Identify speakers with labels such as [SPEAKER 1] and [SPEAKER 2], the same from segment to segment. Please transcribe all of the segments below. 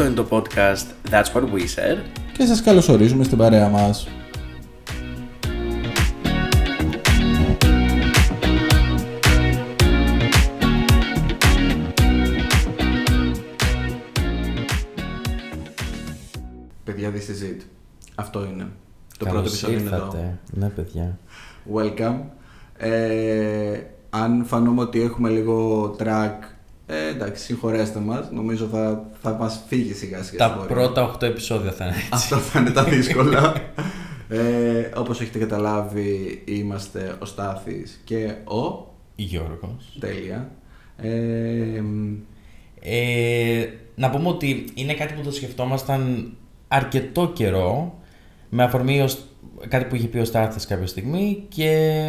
[SPEAKER 1] Αυτό είναι το podcast That's What We Said.
[SPEAKER 2] Και σας καλωσορίζουμε στην παρέα μας. Παιδιά, this is it. Αυτό είναι. Το πρώτο επεισόδιο είναι εδώ.
[SPEAKER 3] Ναι, παιδιά.
[SPEAKER 2] Welcome. Ε, αν φανούμε ότι έχουμε λίγο track, ε, εντάξει, συγχωρέστε μας. Νομίζω θα, θα μας φύγει σιγά σιγά.
[SPEAKER 3] Τα πρώτα 8 επεισόδια θα είναι έτσι.
[SPEAKER 2] Αυτό θα είναι τα δύσκολα. ε, όπως έχετε καταλάβει, είμαστε ο Στάθης και ο...
[SPEAKER 3] Γιώργος.
[SPEAKER 2] Τέλεια. Ε,
[SPEAKER 3] Ε, να πούμε ότι είναι κάτι που το σκεφτόμασταν αρκετό καιρό με αφορμή ως κάτι που είχε πει ο Στάθης κάποια στιγμή και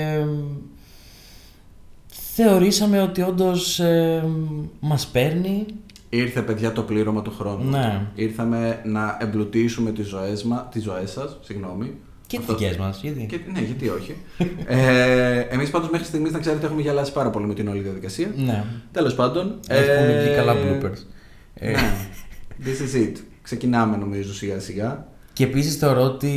[SPEAKER 3] θεωρήσαμε ότι όντως ε, μας παίρνει
[SPEAKER 2] ήρθε παιδιά το πλήρωμα του χρόνου.
[SPEAKER 3] Ναι.
[SPEAKER 2] Ήρθαμε να εμπλουτίσουμε τις ζωές, μα, τις ζωές σας, συγγνώμη.
[SPEAKER 3] και τις
[SPEAKER 2] Αυτό-
[SPEAKER 3] δικές μας. Γιατί;
[SPEAKER 2] Και, ναι, γιατί όχι. ε, εμείς πάντως μέχρι στιγμής, να ξέρετε, έχουμε γελάσει πάρα πολύ με την όλη διαδικασία.
[SPEAKER 3] Ναι.
[SPEAKER 2] Τέλος πάντων.
[SPEAKER 3] Έχουν
[SPEAKER 2] ε,
[SPEAKER 3] βγει καλά bloopers. Ε,
[SPEAKER 2] Ναι. This is it. Ξεκινάμε νομίζω σιγά σιγά.
[SPEAKER 3] Και επίσης θεωρώ ότι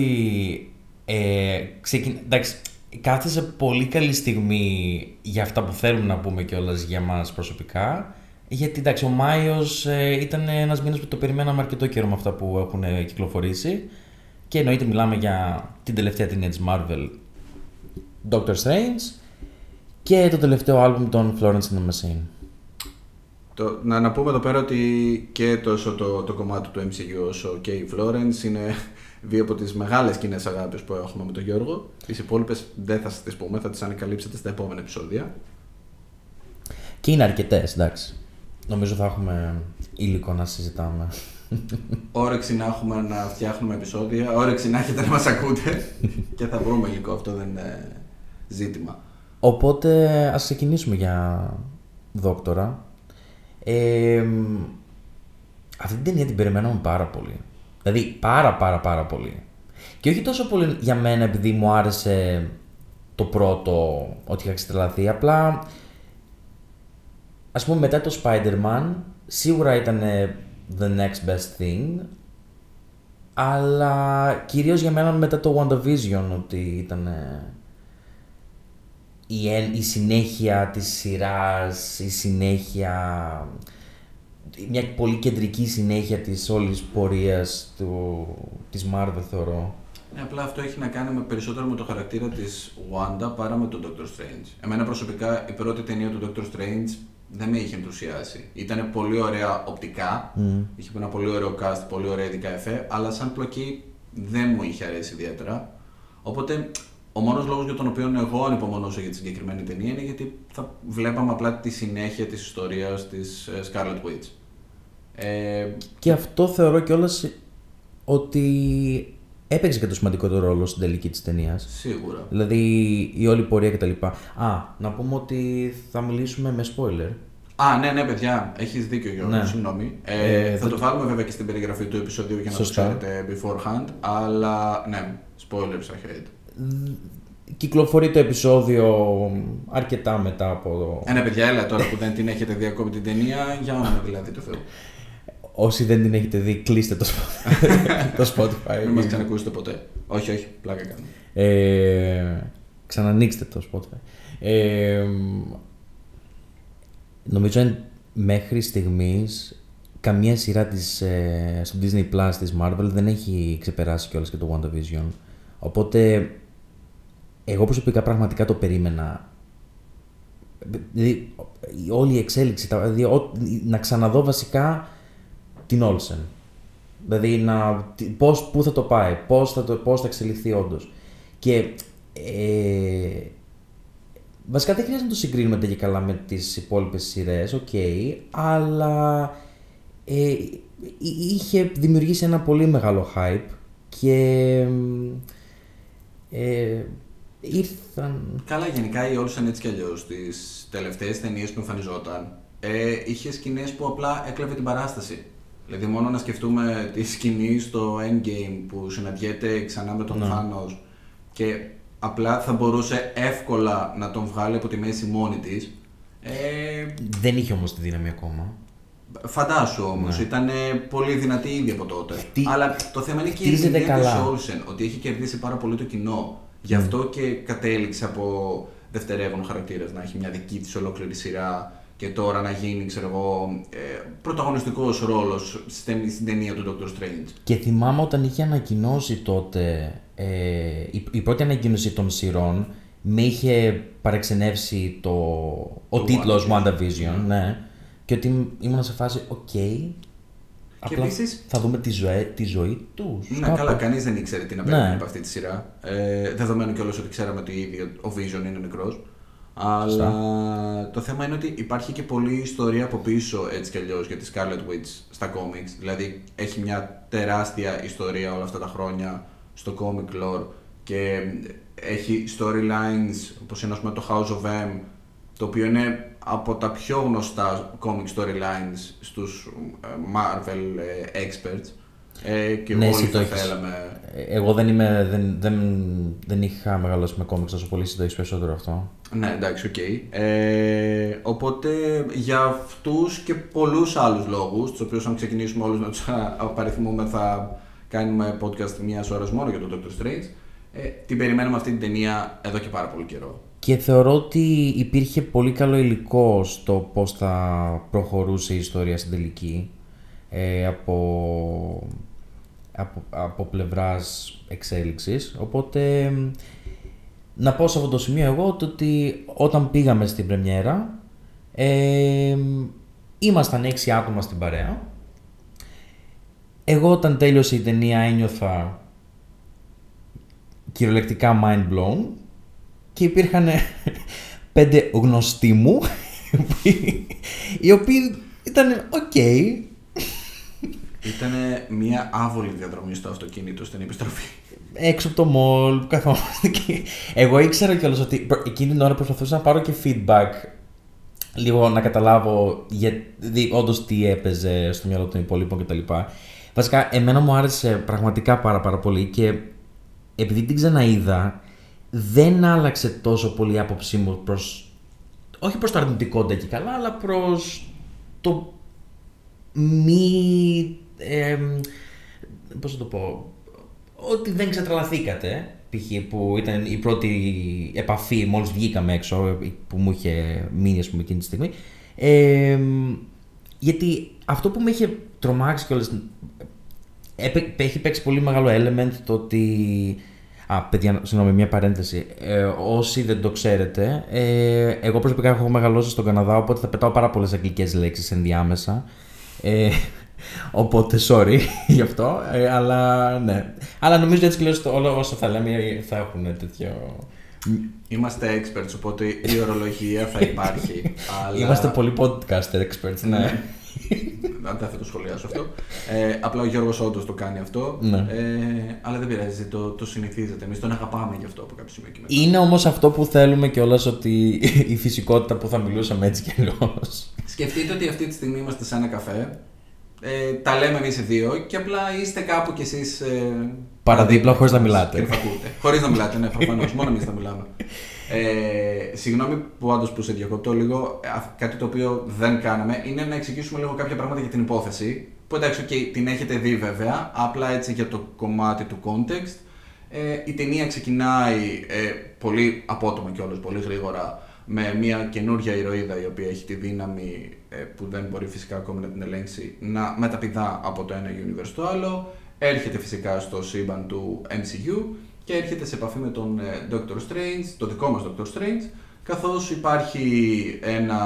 [SPEAKER 3] ε, ξεκιν... εντάξει, κάθεσε πολύ καλή στιγμή για αυτά που θέλουμε να πούμε κιόλας για μας προσωπικά. Γιατί εντάξει, ο Μάιος ε, ήταν ένας μήνας που το περιμέναμε αρκετό καιρό με αυτά που έχουν ε, κυκλοφορήσει. Και εννοείται μιλάμε για την τελευταία Teenage Marvel Doctor Strange και το τελευταίο άλμπουμ των Florence and the Machine.
[SPEAKER 2] Το, να, να πούμε εδώ πέρα ότι και τόσο το, το κομμάτι του MCU όσο και η Florence είναι δύο από τις μεγάλες κοινές αγάπες που έχουμε με τον Γιώργο. Τις υπόλοιπες δεν θα σας τις πούμε, θα τις ανακαλύψετε στα επόμενα επεισόδια.
[SPEAKER 3] Και είναι αρκετές, εντάξει. Νομίζω θα έχουμε υλικό να συζητάμε.
[SPEAKER 2] Όρεξη να έχουμε να φτιάχνουμε επεισόδια, όρεξη να έχετε να μας ακούτε και θα βρούμε υλικό, αυτό δεν είναι ζήτημα.
[SPEAKER 3] Οπότε ας ξεκινήσουμε για δόκτορα. Ε, μ, αυτή την ταινία την περιμέναμε πάρα πολύ. Δηλαδή πάρα πάρα πάρα πολύ. Και όχι τόσο πολύ για μένα επειδή μου άρεσε το πρώτο ότι είχα ξετρελαθεί. Απλά ας πούμε μετά το Spider-Man σίγουρα ήταν the next best thing. Αλλά κυρίως για μένα μετά το WandaVision ότι ήταν η, εν- η συνέχεια της σειράς, η συνέχεια, μια πολύ κεντρική συνέχεια της όλης πορείας του, της Marvel θεωρώ.
[SPEAKER 2] Ναι, απλά αυτό έχει να κάνει με περισσότερο με το χαρακτήρα της Wanda παρά με τον Doctor Strange. Εμένα προσωπικά η πρώτη ταινία του Doctor Strange δεν με είχε ενθουσιάσει. Ήταν πολύ ωραία οπτικά, είχε ένα πολύ ωραίο cast, πολύ ωραία ειδικά εφέ, αλλά σαν πλοκή δεν μου είχε αρέσει ιδιαίτερα. Οπότε ο μόνος λόγος για τον οποίο εγώ ανυπομονώσα για τη συγκεκριμένη ταινία είναι γιατί θα βλέπαμε απλά τη συνέχεια της ιστορίας της ε, Scarlet Witch. Ε,
[SPEAKER 3] Και αυτό θεωρώ κιόλας ότι έπαιξε και το σημαντικότερο ρόλο στην τελική της ταινίας.
[SPEAKER 2] σίγουρα.
[SPEAKER 3] Δηλαδή η όλη πορεία κτλ. Α, να πούμε ότι θα μιλήσουμε με spoiler.
[SPEAKER 2] Α, ναι, ναι, παιδιά, έχεις δίκιο Γιώργο,
[SPEAKER 3] Ναι.
[SPEAKER 2] συγγνώμη. Ε,
[SPEAKER 3] Ε,
[SPEAKER 2] θα
[SPEAKER 3] θα
[SPEAKER 2] το βάλουμε βέβαια και στην περιγραφή του επεισοδίου για να
[SPEAKER 3] Σωστά.
[SPEAKER 2] το ξέρετε beforehand. Αλλά ναι, spoilers ahead.
[SPEAKER 3] Κυκλοφορεί το επεισόδιο αρκετά μετά από...
[SPEAKER 2] Ε, ναι, παιδιά, έλα τώρα που δεν την έχετε δει ακόμη την ταινία, για όνομα δηλαδή του Θεού.
[SPEAKER 3] Όσοι δεν την έχετε δει, κλείστε το, Sp- το Spotify.
[SPEAKER 2] Μην μας ξανακούσετε ποτέ. Όχι, όχι, πλάκα κάνω.
[SPEAKER 3] Ε, ξανανοίξτε το Spotify. Ε, νομίζω εν- μέχρι στιγμής καμία σειρά της, ε, στο Disney Plus της Marvel δεν έχει ξεπεράσει κιόλας και το WandaVision. Οπότε εγώ προσωπικά πραγματικά το περίμενα. Δηλαδή η- όλη η εξέλιξη, τα- δηλαδή, ό- να ξαναδώ βασικά την Olsen. Δηλαδή, να, τι- πώς, πού θα το πάει, πώς θα, το, πώς θα εξελιχθεί όντως. Και ε, βασικά δεν χρειάζεται να το συγκρίνουμε τέτοια καλά με τις υπόλοιπες σειρές, οκ, αλλά ε, εί- είχε δημιουργήσει ένα πολύ μεγάλο hype και ε, ήρθαν...
[SPEAKER 2] Καλά, γενικά η Olsen έτσι κι αλλιώς τις τελευταίες ταινίες που εμφανιζόταν ε, είχε σκηνές που απλά έκλεβε την παράσταση. Δηλαδή, μόνο να σκεφτούμε τη σκηνή στο Endgame που συναντιέται ξανά με τον
[SPEAKER 3] Ναι.
[SPEAKER 2] Thanos και απλά θα μπορούσε εύκολα να τον βγάλει από τη μέση μόνη της. Ε,
[SPEAKER 3] Δεν είχε όμως τη δύναμη ακόμα.
[SPEAKER 2] Φαντάσου όμως,
[SPEAKER 3] Ναι.
[SPEAKER 2] ήταν πολύ δυνατή ήδη από τότε.
[SPEAKER 3] Χτί-
[SPEAKER 2] Αλλά το θέμα είναι και η
[SPEAKER 3] χτίζεται
[SPEAKER 2] ερμηνεία τη
[SPEAKER 3] καλά.
[SPEAKER 2] Olsen, ότι έχει κερδίσει πάρα πολύ το κοινό. Γι' αυτό και κατέληξε από δευτερεύον χαρακτήρας να έχει μια δική της ολόκληρη σειρά και τώρα να γίνει, ξέρω εγώ, ε, πρωταγωνιστικός ρόλος στην, στην ταινία του Doctor Strange.
[SPEAKER 3] Και θυμάμαι όταν είχε ανακοινώσει τότε, ε, η, η πρώτη ανακοίνωση των σειρών, με είχε παρεξενεύσει το, ο
[SPEAKER 2] Το
[SPEAKER 3] τίτλος
[SPEAKER 2] WandaVision.
[SPEAKER 3] WandaVision, ναι. Και ότι ήμουν σε φάση, οκ, απλά
[SPEAKER 2] επίσης-
[SPEAKER 3] θα δούμε τη ζωή, τη ζωή τους.
[SPEAKER 2] Ναι,
[SPEAKER 3] κάπου.
[SPEAKER 2] καλά, κανείς δεν ήξερε τι να
[SPEAKER 3] Ναι.
[SPEAKER 2] περιμένει από αυτή τη σειρά. Ε, δεδομένου κιόλας ότι ξέραμε ότι ήδη ο Vision είναι νεκρός. Αλλά το θέμα είναι ότι υπάρχει και πολλή ιστορία από πίσω έτσι κι αλλιώς για τη Scarlet Witch στα comics. Δηλαδή έχει μια τεράστια ιστορία όλα αυτά τα χρόνια στο comic lore και έχει storylines όπως είναι ας πούμε, το House of M το οποίο είναι από τα πιο γνωστά comic storylines στους ε, Marvel ε, experts ε, και
[SPEAKER 3] Ναι,
[SPEAKER 2] όλοι
[SPEAKER 3] εσύ το
[SPEAKER 2] θα
[SPEAKER 3] έχεις.
[SPEAKER 2] θέλαμε
[SPEAKER 3] Ε, Εγώ δεν, είμαι, δεν, δεν, δεν είχα μεγαλώσει με κόμιξ τόσο πολύ, εσύ το έχεις περισσότερο αυτό.
[SPEAKER 2] Ναι, εντάξει, οκ. Ε, οπότε για αυτούς και πολλούς άλλους λόγους, τους οποίους αν ξεκινήσουμε όλους να τους α- απαριθμούμε θα κάνουμε podcast μιας ώρας μόνο για τον Doctor Strange, ε, την περιμένουμε αυτή την ταινία εδώ και πάρα πολύ καιρό.
[SPEAKER 3] Και θεωρώ ότι υπήρχε πολύ καλό υλικό στο πώς θα προχωρούσε η ιστορία στην τελική ε, από, από, από πλευράς εξέλιξης. Οπότε μ, να πω σε αυτό το σημείο εγώ το ότι όταν πήγαμε στην πρεμιέρα ε, μ, ήμασταν έξι άτομα στην παρέα. Εγώ όταν τέλειωσε η ταινία ένιωθα κυριολεκτικά mind blown και υπήρχαν πέντε γνωστοί μου οι οποίοι ήταν οκ.
[SPEAKER 2] Ήταν μια άβολη διαδρομή στο αυτοκίνητο στην επιστροφή.
[SPEAKER 3] Έξω από το mall που καθόμαστε και... Εγώ ήξερα κιόλας ότι προ- εκείνη την ώρα προσπαθούσα να πάρω και feedback λίγο να καταλάβω γιατί όντως τι έπαιζε στο μυαλό των υπόλοιπων κτλ. Βασικά, εμένα μου άρεσε πραγματικά πάρα πάρα πολύ και επειδή την ξαναείδα, δεν άλλαξε τόσο πολύ η άποψή μου προς, όχι προς το αρνητικό ντε και καλά, αλλά προς το μη, εμ, πώς θα το πω, ότι δεν ξετραλαθήκατε, π.χ. που ήταν η πρώτη επαφή μόλις βγήκαμε έξω, που μου είχε μείνει ας πούμε εκείνη τη στιγμή. Εμ, γιατί αυτό που με είχε τρομάξει κιόλας, έπαι- έχει παίξει πολύ μεγάλο element το ότι... Α, παιδιά, συγγνώμη, μια παρένθεση. Ε, όσοι δεν το ξέρετε, ε, εγώ προσωπικά έχω μεγαλώσει στον Καναδά, οπότε θα πετάω πάρα πολλές αγγλικές λέξεις ενδιάμεσα. Ε, οπότε, sorry γι' αυτό, ε, αλλά ναι. Αλλά νομίζω έτσι και όλα όσα θα λέμε θα έχουν τέτοιο...
[SPEAKER 2] Είμαστε experts, οπότε η ορολογία θα υπάρχει. αλλά...
[SPEAKER 3] Είμαστε πολύ podcaster experts, ναι.
[SPEAKER 2] Αν δεν θα το σχολιάσω αυτό. Ε, απλά ο Γιώργος όντως το κάνει αυτό.
[SPEAKER 3] Ναι.
[SPEAKER 2] Ε, αλλά δεν πειράζει, το, το συνηθίζεται. Εμείς τον αγαπάμε γι' αυτό από κάποιο σημείο και μετά.
[SPEAKER 3] Είναι όμως αυτό που θέλουμε κιόλας ότι η φυσικότητα που θα μιλούσαμε έτσι κι αλλιώς.
[SPEAKER 2] Σκεφτείτε ότι αυτή τη στιγμή είμαστε σε ένα καφέ. Ε, τα λέμε εμείς οι δύο και απλά είστε κάπου κι εσείς. Ε,
[SPEAKER 3] Παραδίπλα χωρίς να μιλάτε.
[SPEAKER 2] Και ακούτε. Χωρίς να μιλάτε, ναι, προφανώς. μόνο εμείς θα μιλάμε. Ε, συγγνώμη που όντω που σε διακοπτώ λίγο. Ε, α- Κάτι το οποίο δεν κάναμε είναι να εξηγήσουμε λίγο κάποια πράγματα για την υπόθεση. Που εντάξει, okay, την έχετε δει βέβαια. Απλά έτσι για το κομμάτι του context. Ε, η ταινία ξεκινάει ε, πολύ απότομα κιόλας, πολύ γρήγορα με μια καινούργια ηρωίδα η οποία έχει τη δύναμη ε, που δεν μπορεί φυσικά ακόμη να την ελέγξει να μεταπηδά από το ένα universe στο άλλο έρχεται φυσικά στο σύμπαν του MCU και έρχεται σε επαφή με τον ε, Doctor Strange, το δικό μας Doctor Strange καθώς υπάρχει ένα,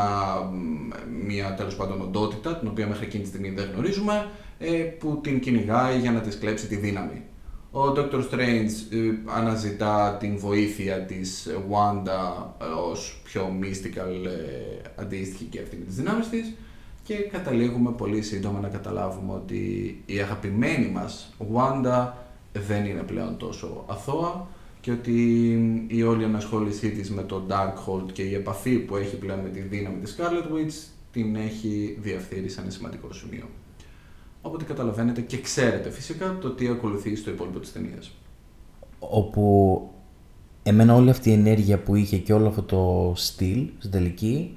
[SPEAKER 2] μ, μια τέλος πάντων οντότητα την οποία μέχρι εκείνη τη στιγμή δεν γνωρίζουμε ε, που την κυνηγάει για να της κλέψει τη δύναμη. Ο Dr. Strange ε, αναζητά την βοήθεια της Wanda ε, ως πιο mystical ε, αντίστοιχη και αυτή με τις δυνάμεις της και καταλήγουμε πολύ σύντομα να καταλάβουμε ότι η αγαπημένη μας Wanda δεν είναι πλέον τόσο αθώα και ότι η όλη ανασχόλησή της με το Darkhold και η επαφή που έχει πλέον με τη δύναμη της Scarlet Witch την έχει διαφθείρει σε ένα σημαντικό σημείο. Οπότε καταλαβαίνετε και ξέρετε φυσικά το τι ακολουθεί στο υπόλοιπο της ταινίας.
[SPEAKER 3] όπου εμένα όλη αυτή η ενέργεια που είχε και όλο αυτό το στυλ στην τελική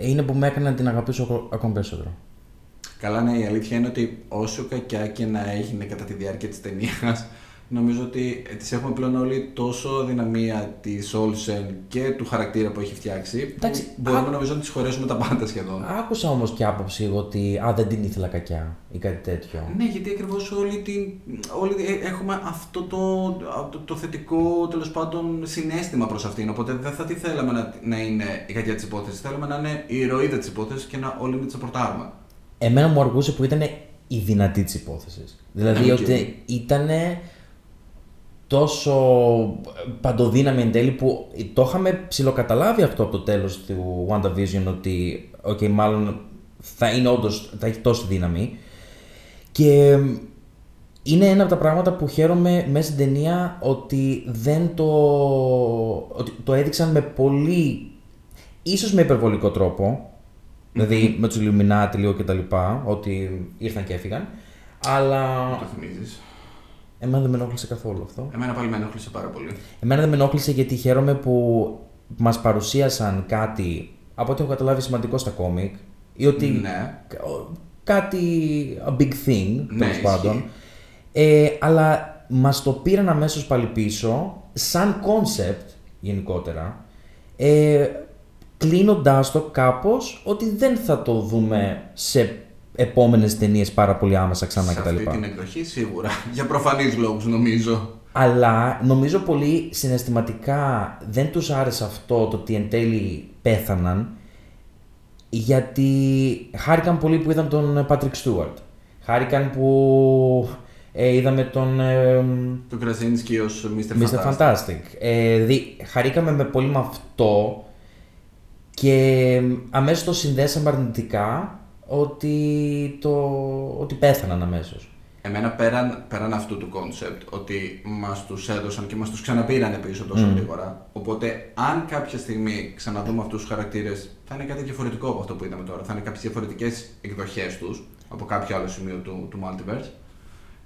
[SPEAKER 3] είναι που με έκανε να την αγαπήσω ακο- ακόμη περισσότερο.
[SPEAKER 2] Καλά, ναι, η αλήθεια είναι ότι όσο κακιά και να έγινε κατά τη διάρκεια της ταινίας, νομίζω ότι τη έχουμε πλέον όλοι τόσο δυναμία της Όλσεν και του χαρακτήρα που έχει φτιάξει.
[SPEAKER 3] Εντάξει,
[SPEAKER 2] που μπορούμε
[SPEAKER 3] α-
[SPEAKER 2] νομίζω να τη χωρέσουμε τα πάντα σχεδόν.
[SPEAKER 3] Άκουσα όμως και άποψη ότι α, δεν την ήθελα κακιά ή κάτι τέτοιο.
[SPEAKER 2] Ναι, γιατί ακριβώς όλοι, την, όλοι ε, έχουμε αυτό το, το, το θετικό τέλος πάντων συνέστημα προς αυτήν. Οπότε δεν θα τη θέλαμε να, να είναι η κακιά της υπόθεσης. Θέλουμε να είναι η ηρωίδα της υπόθεσης και να όλοι να τη σαπορτάρουμε.
[SPEAKER 3] Εμένα μου άρεσε που ήταν η δυνατή της υπόθεσης. Δηλαδή
[SPEAKER 2] Ναι, οκ.
[SPEAKER 3] ότι ήταν τόσο παντοδύναμη εν τέλει που το είχαμε ψιλοκαταλάβει αυτό από το τέλος του WandaVision ότι okay, μάλλον θα είναι όντως, θα έχει τόση δύναμη και είναι ένα από τα πράγματα που χαίρομαι μέσα στην ταινία ότι δεν το, ότι το έδειξαν με πολύ, ίσως με υπερβολικό τρόπο, δηλαδή με τους Illuminati λίγο και τα λοιπά, ότι ήρθαν και έφυγαν, αλλά
[SPEAKER 2] Το θυμίζεις.
[SPEAKER 3] Εμένα δεν με ενόχλησε καθόλου αυτό.
[SPEAKER 2] Εμένα πάλι με ενόχλησε πάρα πολύ.
[SPEAKER 3] Εμένα δεν με ενόχλησε γιατί χαίρομαι που μας παρουσίασαν κάτι, από ό,τι έχω καταλάβει σημαντικό στα κόμικ, ή ότι
[SPEAKER 2] Ναι.
[SPEAKER 3] κα- κάτι a big thing,
[SPEAKER 2] Ναι,
[SPEAKER 3] τέλος
[SPEAKER 2] ισχύει.
[SPEAKER 3] πάντων. Ε, αλλά μας το πήραν αμέσως πάλι πίσω, σαν concept γενικότερα, ε, κλείνοντάς το κάπως ότι δεν θα το δούμε σε επόμενες ταινίες πάρα πολύ άμεσα ξανά
[SPEAKER 2] Σε αυτή
[SPEAKER 3] κτλ.
[SPEAKER 2] την εκδοχή σίγουρα. Για προφανείς λόγους νομίζω.
[SPEAKER 3] Αλλά νομίζω πολύ συναισθηματικά δεν τους άρεσε αυτό το ότι εν τέλει πέθαναν γιατί χάρηκαν πολύ που είδαν τον Patrick Stewart. Χάρηκαν που ε, είδαμε τον ε,
[SPEAKER 2] Τον Krasinski ως Mr.
[SPEAKER 3] Mr.
[SPEAKER 2] Fantastic.
[SPEAKER 3] Fantastic. Ε, δι, χαρήκαμε με πολύ με αυτό και αμέσως το συνδέσαμε αρνητικά ότι, το, ότι πέθαναν αμέσως.
[SPEAKER 2] Εμένα πέραν, πέραν αυτού του κόνσεπτ ότι μας τους έδωσαν και μας τους ξαναπήρανε πίσω τόσο γρήγορα. Οπότε αν κάποια στιγμή ξαναδούμε αυτούς τους χαρακτήρες θα είναι κάτι διαφορετικό από αυτό που είδαμε τώρα. Θα είναι κάποιες διαφορετικές εκδοχές τους από κάποιο άλλο σημείο του, του Multiverse.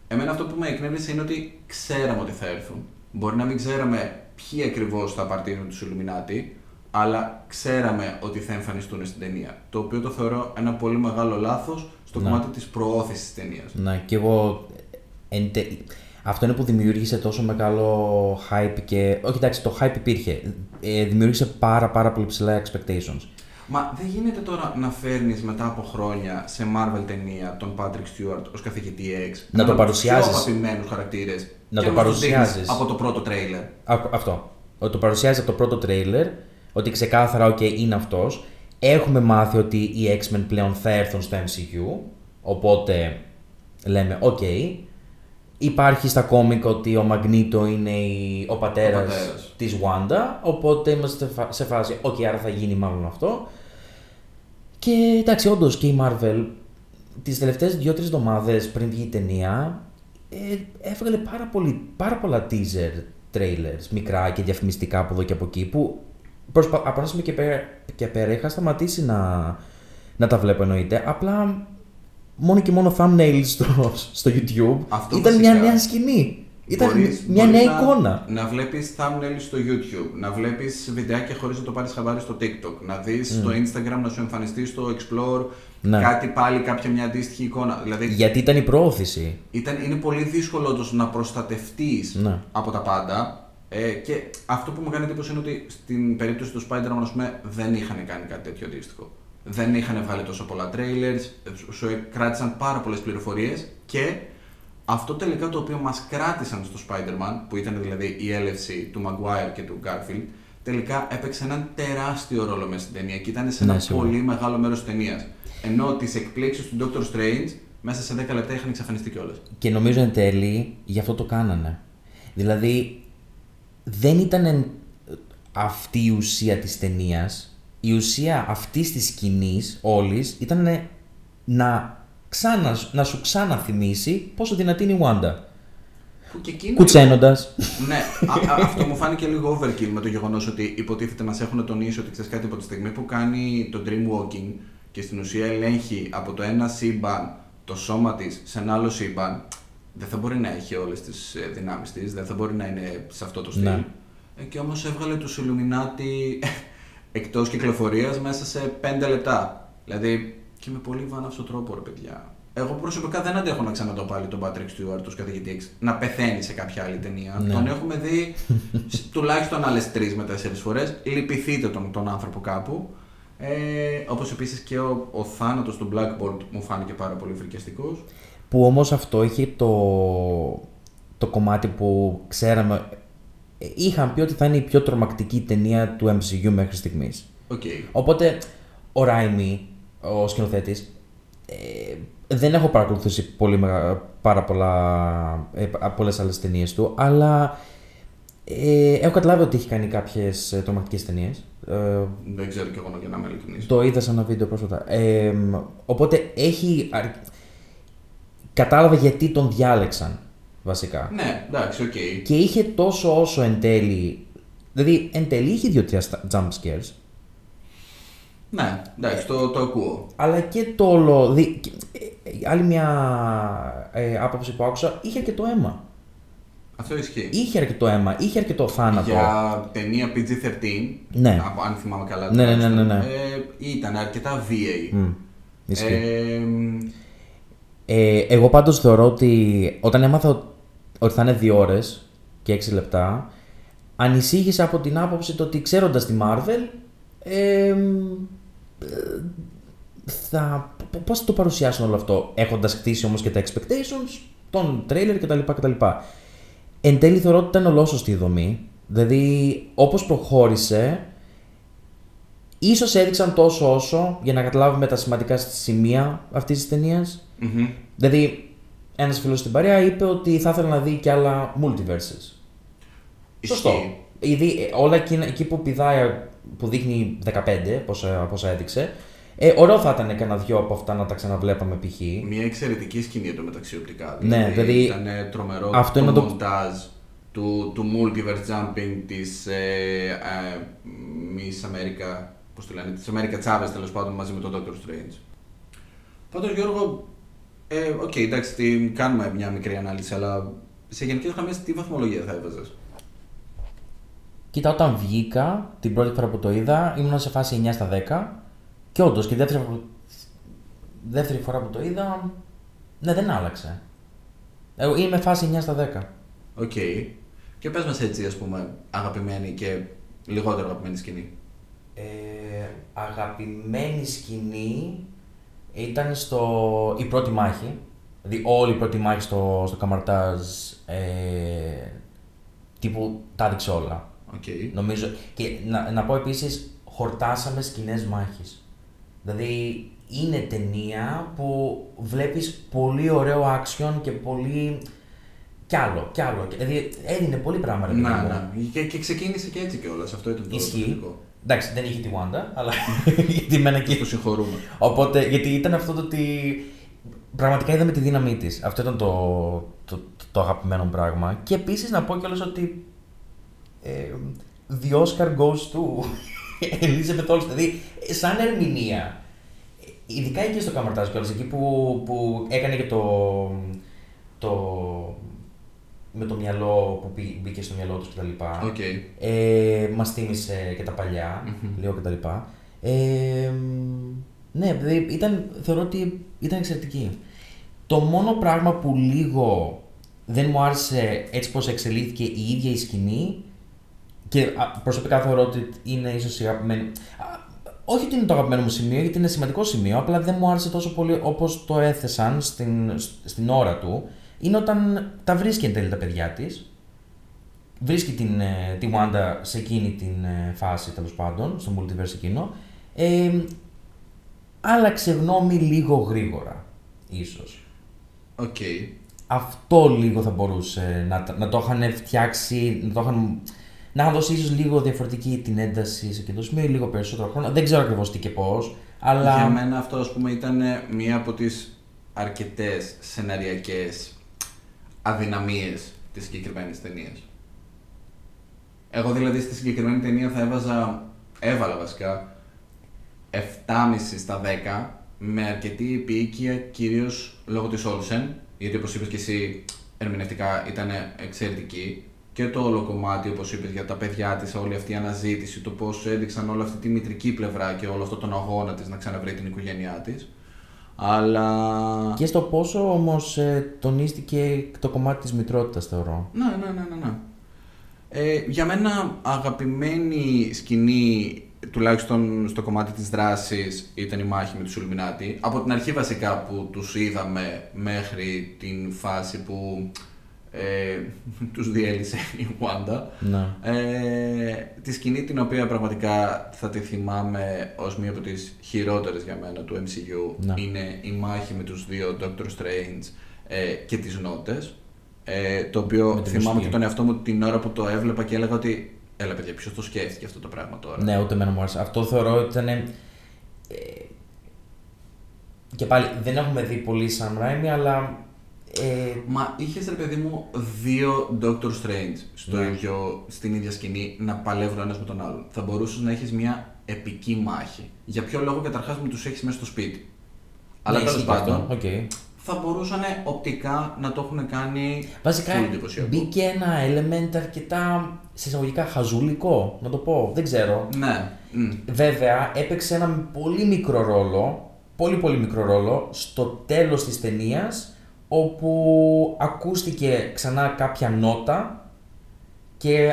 [SPEAKER 2] Εμένα αυτό που με εκνεύρισε είναι ότι ξέραμε ότι θα έρθουν. Μπορεί να μην ξέραμε ποιοι ακριβώς θα απαρτύρουν τους Illuminati, αλλά ξέραμε ότι θα εμφανιστούν στην ταινία. Το οποίο το θεωρώ ένα πολύ μεγάλο λάθος στο
[SPEAKER 3] Ναι.
[SPEAKER 2] κομμάτι της προώθησης της ταινίας.
[SPEAKER 3] Ναι, και εγώ. εν τε- Αυτό είναι που δημιούργησε τόσο μεγάλο hype και. Όχι, εντάξει, το hype υπήρχε. Ε, δημιούργησε πάρα πάρα πολύ ψηλά expectations.
[SPEAKER 2] Μα δεν γίνεται τώρα να φέρνεις μετά από χρόνια σε Marvel ταινία τον Patrick Stewart ως καθηγητή X.
[SPEAKER 3] Να το παρουσιάζεις.
[SPEAKER 2] Πιο αγαπημένους χαρακτήρες.
[SPEAKER 3] Να το παρουσιάζεις.
[SPEAKER 2] Από το πρώτο τρέιλερ.
[SPEAKER 3] Α- Αυτό. Ότι το παρουσιάζει από το πρώτο τρέιλερ, ότι ξεκάθαρα, OK, είναι αυτός. Έχουμε μάθει ότι οι X-Men πλέον θα έρθουν στο MCU. Οπότε λέμε, OK. Υπάρχει στα κόμικ ότι ο Μαγνήτο είναι η- ο πατέρας,
[SPEAKER 2] πατέρας.
[SPEAKER 3] της Wanda, οπότε είμαστε φα- σε φάση, OK, άρα θα γίνει μάλλον αυτό. Και εντάξει, όντως και η Marvel τις τελευταίες δύο-τρεις εβδομάδες πριν βγει η ταινία ε, έβγαλε πάρα, πολύ, πάρα πολλά teaser trailers, μικρά και διαφημιστικά από εδώ και από εκεί που προσπα... από ένα σημείο και πέρα, και πέρα είχα σταματήσει να, να τα βλέπω εννοείται. Απλά μόνο και μόνο thumbnails στο, στο YouTube
[SPEAKER 2] Αυτό
[SPEAKER 3] ήταν
[SPEAKER 2] βασικά.
[SPEAKER 3] μια νέα σκηνή. Ήταν
[SPEAKER 2] Μπορείς-
[SPEAKER 3] μια
[SPEAKER 2] μπορείς
[SPEAKER 3] νέα
[SPEAKER 2] να-
[SPEAKER 3] εικόνα.
[SPEAKER 2] Να βλέπεις thumbnails στο YouTube, να βλέπεις βιντεάκια χωρίς να το πάρεις χαμπάρι στο TikTok, να δεις στο Instagram να σου εμφανιστεί στο Explore
[SPEAKER 3] Ναι.
[SPEAKER 2] κάτι πάλι, κάποια μια αντίστοιχη εικόνα. Δηλαδή
[SPEAKER 3] Γιατί ήταν η προώθηση.
[SPEAKER 2] ήταν, είναι πολύ δύσκολο όντως να προστατευτείς
[SPEAKER 3] Ναι.
[SPEAKER 2] από τα πάντα. Ε, και αυτό που μου κάνει εντύπωση είναι ότι στην περίπτωση του Spider-Man ας πούμε, δεν είχαν κάνει κάτι τέτοιο αντίστοιχο. Δεν είχαν βγάλει τόσο πολλά trailers, ε, σου- σου κράτησαν πάρα πολλές πληροφορίες και αυτό τελικά το οποίο μας κράτησαν στο Spider-Man, που ήταν δηλαδή η έλευση του Maguire και του Garfield, τελικά έπαιξε έναν τεράστιο ρόλο μέσα στην ταινία και ήταν σε
[SPEAKER 3] Ναι,
[SPEAKER 2] ένα
[SPEAKER 3] σίγουρα.
[SPEAKER 2] πολύ μεγάλο μέρος της ταινίας. Ενώ τις εκπλήξεις του Doctor Strange μέσα σε 10 λεπτά είχαν εξαφανιστεί κιόλας.
[SPEAKER 3] Και νομίζω εν τέλει γι' αυτό το κάνανε. Δηλαδή δεν ήταν εν- αυτή η ουσία της ταινίας. Η ουσία αυτής της σκηνής όλης ήταν να, ξανά, να σου ξαναθυμίσει πόσο δυνατή είναι η Wanda.
[SPEAKER 2] Που και εκείνο
[SPEAKER 3] Κουτσένοντας.
[SPEAKER 2] Ναι, α, α, αυτό μου φάνηκε λίγο overkill με το γεγονός ότι υποτίθεται μας έχουν τονίσει ότι ξέρεις κάτι από τη στιγμή που κάνει το dream walking και στην ουσία ελέγχει από το ένα σύμπαν το σώμα της σε ένα άλλο σύμπαν. Δεν θα μπορεί να έχει όλες τις δυνάμεις της, δεν θα μπορεί να είναι σε αυτό το στυλ.
[SPEAKER 3] Ναι.
[SPEAKER 2] Ε, και όμως έβγαλε τους Illuminati εκτός κυκλοφορίας μέσα σε 5 λεπτά. Δηλαδή, και με πολύ βάναυσο τρόπο, ρε παιδιά. Εγώ προσωπικά δεν αντέχω να ξαναδώ πάλι τον Patrick Stewart ως καθηγητή X να πεθαίνει σε κάποια άλλη ταινία.
[SPEAKER 3] Ναι.
[SPEAKER 2] Τον έχουμε δει σ- τουλάχιστον άλλες τρεις με τέσσερις φορές. Λυπηθείτε τον, τον άνθρωπο κάπου. Ε, Όπως επίσης και ο, ο θάνατος του Black Bolt μου φάνηκε πάρα πολύ φρικιαστικός.
[SPEAKER 3] Που όμως αυτό είχε το, το κομμάτι που ξέραμε. ε, Είχαν πει ότι θα είναι η πιο τρομακτική ταινία του MCU μέχρι στιγμής.
[SPEAKER 2] Οκ.
[SPEAKER 3] Οπότε ο Raimi, ο σκηνοθέτης, ε, δεν έχω παρακολουθήσει πολύ, μεγα- πάρα πολλά, ε, πολλές άλλες ταινίες του, αλλά ε, έχω καταλάβει ότι έχει κάνει κάποιες ε, τρομακτικές ταινίες. Ε,
[SPEAKER 2] Δεν ξέρω κι εγώ για να είμαι ειλικρινής.
[SPEAKER 3] το είδα σε ένα βίντεο πρόσφατα. Ε, οπότε έχει. Αρ- Κατάλαβα γιατί τον διάλεξαν βασικά.
[SPEAKER 2] Ναι, εντάξει, οκ.
[SPEAKER 3] Και είχε τόσο όσο εν τέλει. Δηλαδή, εν τέλει είχε δύο-τρία στα- jump scares.
[SPEAKER 2] Ναι, εντάξει, το, το ακούω.
[SPEAKER 3] Αλλά και το όλο. δι- και- ε, άλλη μια ε, άποψη που άκουσα, είχε αρκετό αίμα.
[SPEAKER 2] Αυτό ισχύει.
[SPEAKER 3] Είχε αρκετό αίμα, είχε αρκετό θάνατο.
[SPEAKER 2] Για ταινία PG-13,
[SPEAKER 3] Ναι.
[SPEAKER 2] από- αν θυμάμαι καλά.
[SPEAKER 3] Ναι, ναι, ναι,
[SPEAKER 2] τουλάχιστον,
[SPEAKER 3] ναι, ναι.
[SPEAKER 2] Ε, ήταν αρκετά VA.
[SPEAKER 3] Μμ, ισχύει.
[SPEAKER 2] Ε,
[SPEAKER 3] Ε, εγώ πάντως θεωρώ ότι όταν έμαθα ότι θα είναι δύο ώρες και έξι λεπτά, ανησύχησα από την άποψη το ότι ξέροντας τη Marvel, ε, ε, θα, π- πώς θα το παρουσιάσουν όλο αυτό, έχοντας χτίσει όμως και τα expectations, τον trailer κτλ. κτλ. Εν τέλει θεωρώ ότι ήταν ολόσωστη η δομή, δηλαδή όπως προχώρησε, ίσως έδειξαν τόσο όσο για να καταλάβουμε τα σημαντικά σημεία αυτής της ταινίας,
[SPEAKER 2] μμμ.
[SPEAKER 3] Δηλαδή, ένας φίλος στην παρέα είπε ότι θα ήθελε να δει και άλλα multiverses. Σωστό.
[SPEAKER 2] Ισχύει.
[SPEAKER 3] Ήδη ε, όλα εκείνα, εκεί που πηδάει, που δείχνει 15, πόσα, πόσα έδειξε, ε, ωραίο θα ήταν κανένα δυο από αυτά να τα ξαναβλέπαμε π.χ.
[SPEAKER 2] Μια εξαιρετική σκηνή εντωμεταξύ οπτικά.
[SPEAKER 3] Ναι, δηλαδή,
[SPEAKER 2] Ήταν τρομερό
[SPEAKER 3] αυτό
[SPEAKER 2] το
[SPEAKER 3] είναι το-
[SPEAKER 2] μοντάζ του, του multiverse jumping της ε, ε, Miss America, πώς τη λένε, της America Chavez τέλος πάντων μαζί με τον Doctor Strange. Πάντως Γιώργο, ε, οκ, εντάξει, τι, κάνουμε μια μικρή ανάλυση, αλλά σε γενικές γραμμές τι βαθμολογία θα έβαζες;
[SPEAKER 3] Κοίτα, όταν βγήκα την πρώτη φορά που το είδα, ήμουν σε φάση 9 στα 10. Και όντως, και δεύτερη, φορά που- δεύτερη φορά που το είδα, ναι, δεν άλλαξε. Εγώ είμαι φάση 9 στα 10.
[SPEAKER 2] Οκ. Και πες μας έτσι, ας πούμε, αγαπημένη και λιγότερο αγαπημένη σκηνή.
[SPEAKER 3] Ε, αγαπημένη σκηνή ήταν στο, η πρώτη μάχη. Δηλαδή όλη η πρώτη μάχη στο, στο Kamar-Taj ε, τύπου τα έδειξε όλα.
[SPEAKER 2] Οκ.
[SPEAKER 3] Νομίζω. Και να, να πω επίσης, χορτάσαμε σκηνές μάχης. Δηλαδή είναι ταινία που βλέπεις πολύ ωραίο action και πολύ... Κι άλλο, κι άλλο. Δηλαδή έδινε πολύ πράγμα. ρε παιδί
[SPEAKER 2] Να,
[SPEAKER 3] μου.
[SPEAKER 2] ναι. Και, και ξεκίνησε και έτσι κιόλας, αυτό ήταν το το
[SPEAKER 3] Ισχύει.
[SPEAKER 2] θετικό.
[SPEAKER 3] Εντάξει, δεν είχε τη Wanda, αλλά γιατί μένα και
[SPEAKER 2] Το συγχωρούμε.
[SPEAKER 3] Οπότε, γιατί ήταν αυτό το ότι πραγματικά είδαμε τη δύναμή της. Αυτό ήταν το, το, το αγαπημένο πράγμα. Και επίσης να πω κιόλας ότι. Ε, the Oscar goes to Elizabeth Olsen. Δηλαδή, σαν ερμηνεία. Ειδικά εκεί στο Καμαρτάζ κιόλας, εκεί που, που έκανε και το, το. Με το μυαλό που μπή- μπήκε στο μυαλό τους κτλ.
[SPEAKER 2] Οκ.
[SPEAKER 3] Ε, Μας θύμισε και τα παλιά,
[SPEAKER 2] Μμμ.
[SPEAKER 3] λίγο κτλ. Ε, ναι, δηλαδή ήταν, θεωρώ ότι ήταν εξαιρετική. Το μόνο πράγμα που λίγο δεν μου άρεσε έτσι πως εξελίχθηκε η ίδια η σκηνή και α, προσωπικά θεωρώ ότι είναι ίσως η αγαπημένη... α, Όχι ότι είναι το αγαπημένο μου σημείο, γιατί είναι σημαντικό σημείο, απλά δεν μου άρεσε τόσο πολύ όπως το έθεσαν στην, στην ώρα του. Είναι όταν τα βρίσκει εν τέλει τα παιδιά της βρίσκει την, ε, τη Wanda σε εκείνη την ε, φάση τέλος πάντων, στο multiverse εκείνο. Ε, άλλαξε γνώμη λίγο γρήγορα, ίσως.
[SPEAKER 2] Οκ.
[SPEAKER 3] Αυτό λίγο θα μπορούσε να, τα- να το είχαν φτιάξει, να το είχαν... Να είχαν δώσει ίσως λίγο διαφορετική την ένταση σε εκείνο το σημείο ή λίγο περισσότερο χρόνο. Δεν ξέρω ακριβώς τι και πώς. Αλλά.
[SPEAKER 2] Για μένα αυτό ας πούμε ήταν μία από τις αρκετές σεναριακές αδυναμίες της συγκεκριμένης ταινίας. Εγώ δηλαδή στη συγκεκριμένη ταινία θα έβαζα, έβαλα βασικά 7,5 στα 10 με αρκετή επίοικια κυρίως λόγω της Olsen γιατί όπως είπες και εσύ ερμηνευτικά ήταν εξαιρετική και το όλο κομμάτι όπως είπες για τα παιδιά της, όλη αυτή η αναζήτηση, το πώς έδειξαν όλη αυτή τη μητρική πλευρά και όλο αυτό τον αγώνα της να ξαναβρει την οικογένειά της. Αλλά.
[SPEAKER 3] Και στο πόσο όμως τονίστηκε το κομμάτι της μητρότητας, θεωρώ.
[SPEAKER 2] Ναι, ναι, ναι, ναι. ναι. Ε, για μένα αγαπημένη σκηνή, τουλάχιστον στο κομμάτι της δράσης, ήταν η μάχη με τους Ιλουμινάτη. Από την αρχή βασικά που τους είδαμε μέχρι την φάση που ε, τους διέλυσε η Wanda.
[SPEAKER 3] Ναι.
[SPEAKER 2] Ε, τη σκηνή την οποία πραγματικά θα τη θυμάμαι ως μία από τις χειρότερες για μένα του MCU
[SPEAKER 3] Ναι.
[SPEAKER 2] είναι η μάχη με τους δύο Doctor Strange ε, και τις νότες. Ε, το οποίο
[SPEAKER 3] Με την
[SPEAKER 2] θυμάμαι
[SPEAKER 3] μουσική.
[SPEAKER 2] και τον εαυτό μου την ώρα που το έβλεπα και έλεγα ότι έλα παιδιά ποιος το σκέφτηκε αυτό το πράγμα τώρα;
[SPEAKER 3] Ναι, ούτε εμένα μου άρεσε. Αυτό θεωρώ ότι ήταν. ε, και πάλι δεν έχουμε δει πολύ Sam Raimi, αλλά. Ε,
[SPEAKER 2] Μα είχες ρε παιδί μου δύο Doctor Strange στο
[SPEAKER 3] Ναι.
[SPEAKER 2] ίδιο, στην ίδια σκηνή να παλεύουν ένας με τον άλλον. Θα μπορούσες να έχεις μια επική μάχη. Για ποιο λόγο καταρχάς μου τους έχεις μέσα στο σπίτι. Αλλά
[SPEAKER 3] ναι,
[SPEAKER 2] τέλος
[SPEAKER 3] ισχύει και
[SPEAKER 2] πάντων
[SPEAKER 3] αυτό. Οκ.
[SPEAKER 2] θα μπορούσαν οπτικά να το έχουν κάνει
[SPEAKER 3] Βασικά
[SPEAKER 2] full εντυπωσιακό.
[SPEAKER 3] μπήκε ένα element αρκετά σε εισαγωγικά χαζουλικό, να το πω. Δεν ξέρω.
[SPEAKER 2] Ναι. μ.
[SPEAKER 3] Βέβαια, έπαιξε ένα πολύ μικρό ρόλο, πολύ πολύ μικρό ρόλο, στο τέλος της ταινίας, όπου ακούστηκε ξανά κάποια νότα και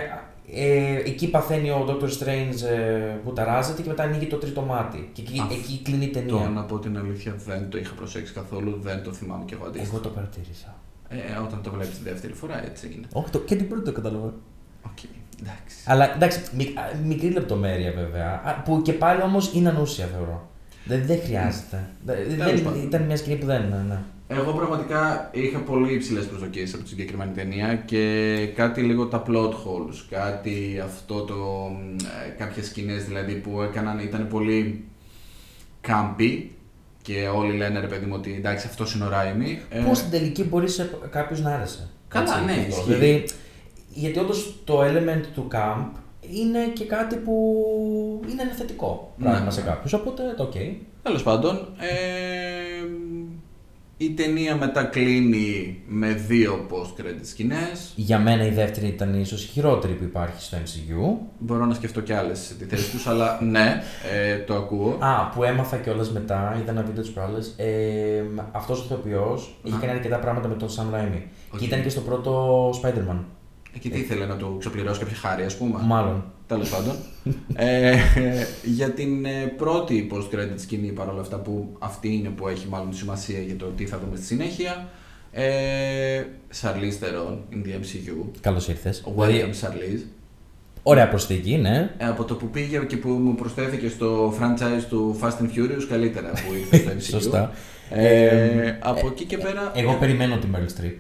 [SPEAKER 3] ε, εκεί παθαίνει ο Dr. Strange ε, που ταράζεται και μετά ανοίγει το τρίτο μάτι. Και εκεί,
[SPEAKER 2] Αυτό
[SPEAKER 3] εκεί κλείνει η
[SPEAKER 2] Το
[SPEAKER 3] ταινία.
[SPEAKER 2] να πω την αλήθεια δεν το είχα προσέξει καθόλου, δεν το θυμάμαι κι εγώ αντίστοιχα.
[SPEAKER 3] Εγώ το παρατήρησα.
[SPEAKER 2] Ε, όταν το βλέπεις τη δεύτερη φορά έτσι είναι.
[SPEAKER 3] Όχι, το, και την πρώτη το κατάλαβα.
[SPEAKER 2] Οκ, εντάξει.
[SPEAKER 3] Αλλά εντάξει, μικ- α, μικρή λεπτομέρεια βέβαια. α, Που και πάλι όμως είναι ανούσια θεωρώ. Δεν, δεν χρειάζεται. Δεν-
[SPEAKER 2] Τέλος
[SPEAKER 3] δεν-
[SPEAKER 2] πάντων.
[SPEAKER 3] ήταν μια σκηνή που δεν. Ναι, ναι.
[SPEAKER 2] Εγώ πραγματικά είχα πολύ υψηλές προσδοκίες από τη συγκεκριμένη ταινία και κάτι λίγο τα plot holes, κάτι αυτό το. Ε, κάποιες σκηνές δηλαδή που έκαναν ήταν πολύ campy και όλοι λένε ρε παιδί μου ότι εντάξει αυτός είναι ο Ράιμι. Ε,
[SPEAKER 3] Πώς στην τελική μπορείς κάποιο να άρεσε.
[SPEAKER 2] Καλά, ναι,
[SPEAKER 3] αυτό.
[SPEAKER 2] ισχύει.
[SPEAKER 3] Δηλαδή, γιατί όντως το element του camp είναι και κάτι που είναι ένα θετικό
[SPEAKER 2] Ναι.
[SPEAKER 3] πράγμα σε κάποιους. Οπότε, οκ.
[SPEAKER 2] Τέλος πάντων, ε, η ταινία μετά κλείνει με δύο post-credit σκηνές.
[SPEAKER 3] Για μένα η δεύτερη ήταν ίσως η χειρότερη που υπάρχει στο MCU.
[SPEAKER 2] Μπορώ να σκεφτώ κι άλλες στη θέση τους, αλλά ναι, ε, το ακούω.
[SPEAKER 3] Α, που έμαθα κιόλας μετά, είδα ένα βίντεο τις προάλλες. Ε, Αυτός ο ηθοποιός είχε
[SPEAKER 2] Α.
[SPEAKER 3] κάνει αρκετά πράγματα με τον Sam Raimi.
[SPEAKER 2] Οκ.
[SPEAKER 3] Και ήταν και στο πρώτο Spider-Man.
[SPEAKER 2] Εκεί τι ήθελε να του ξεπληρώσει κάποια χάρη, ας πούμε.
[SPEAKER 3] Μάλλον.
[SPEAKER 2] Τέλος πάντων. ε, για την ε, πρώτη post-credit σκηνή παρόλα αυτά που αυτή είναι που έχει μάλλον σημασία για το τι θα δούμε στη συνέχεια. Ε, Charlize Theron in the MCU.
[SPEAKER 3] Καλώς ήρθες.
[SPEAKER 2] Welcome Charlize.
[SPEAKER 3] Ωραία προσθήκη, ναι.
[SPEAKER 2] Ε, από το που πήγε και που μου προσθέθηκε στο franchise του Fast and Furious καλύτερα που ήρθε στο MCU.
[SPEAKER 3] Σωστά.
[SPEAKER 2] Ε,
[SPEAKER 3] Ε,
[SPEAKER 2] από εκεί και πέρα.
[SPEAKER 3] Εγώ περιμένω τη Meryl Streep.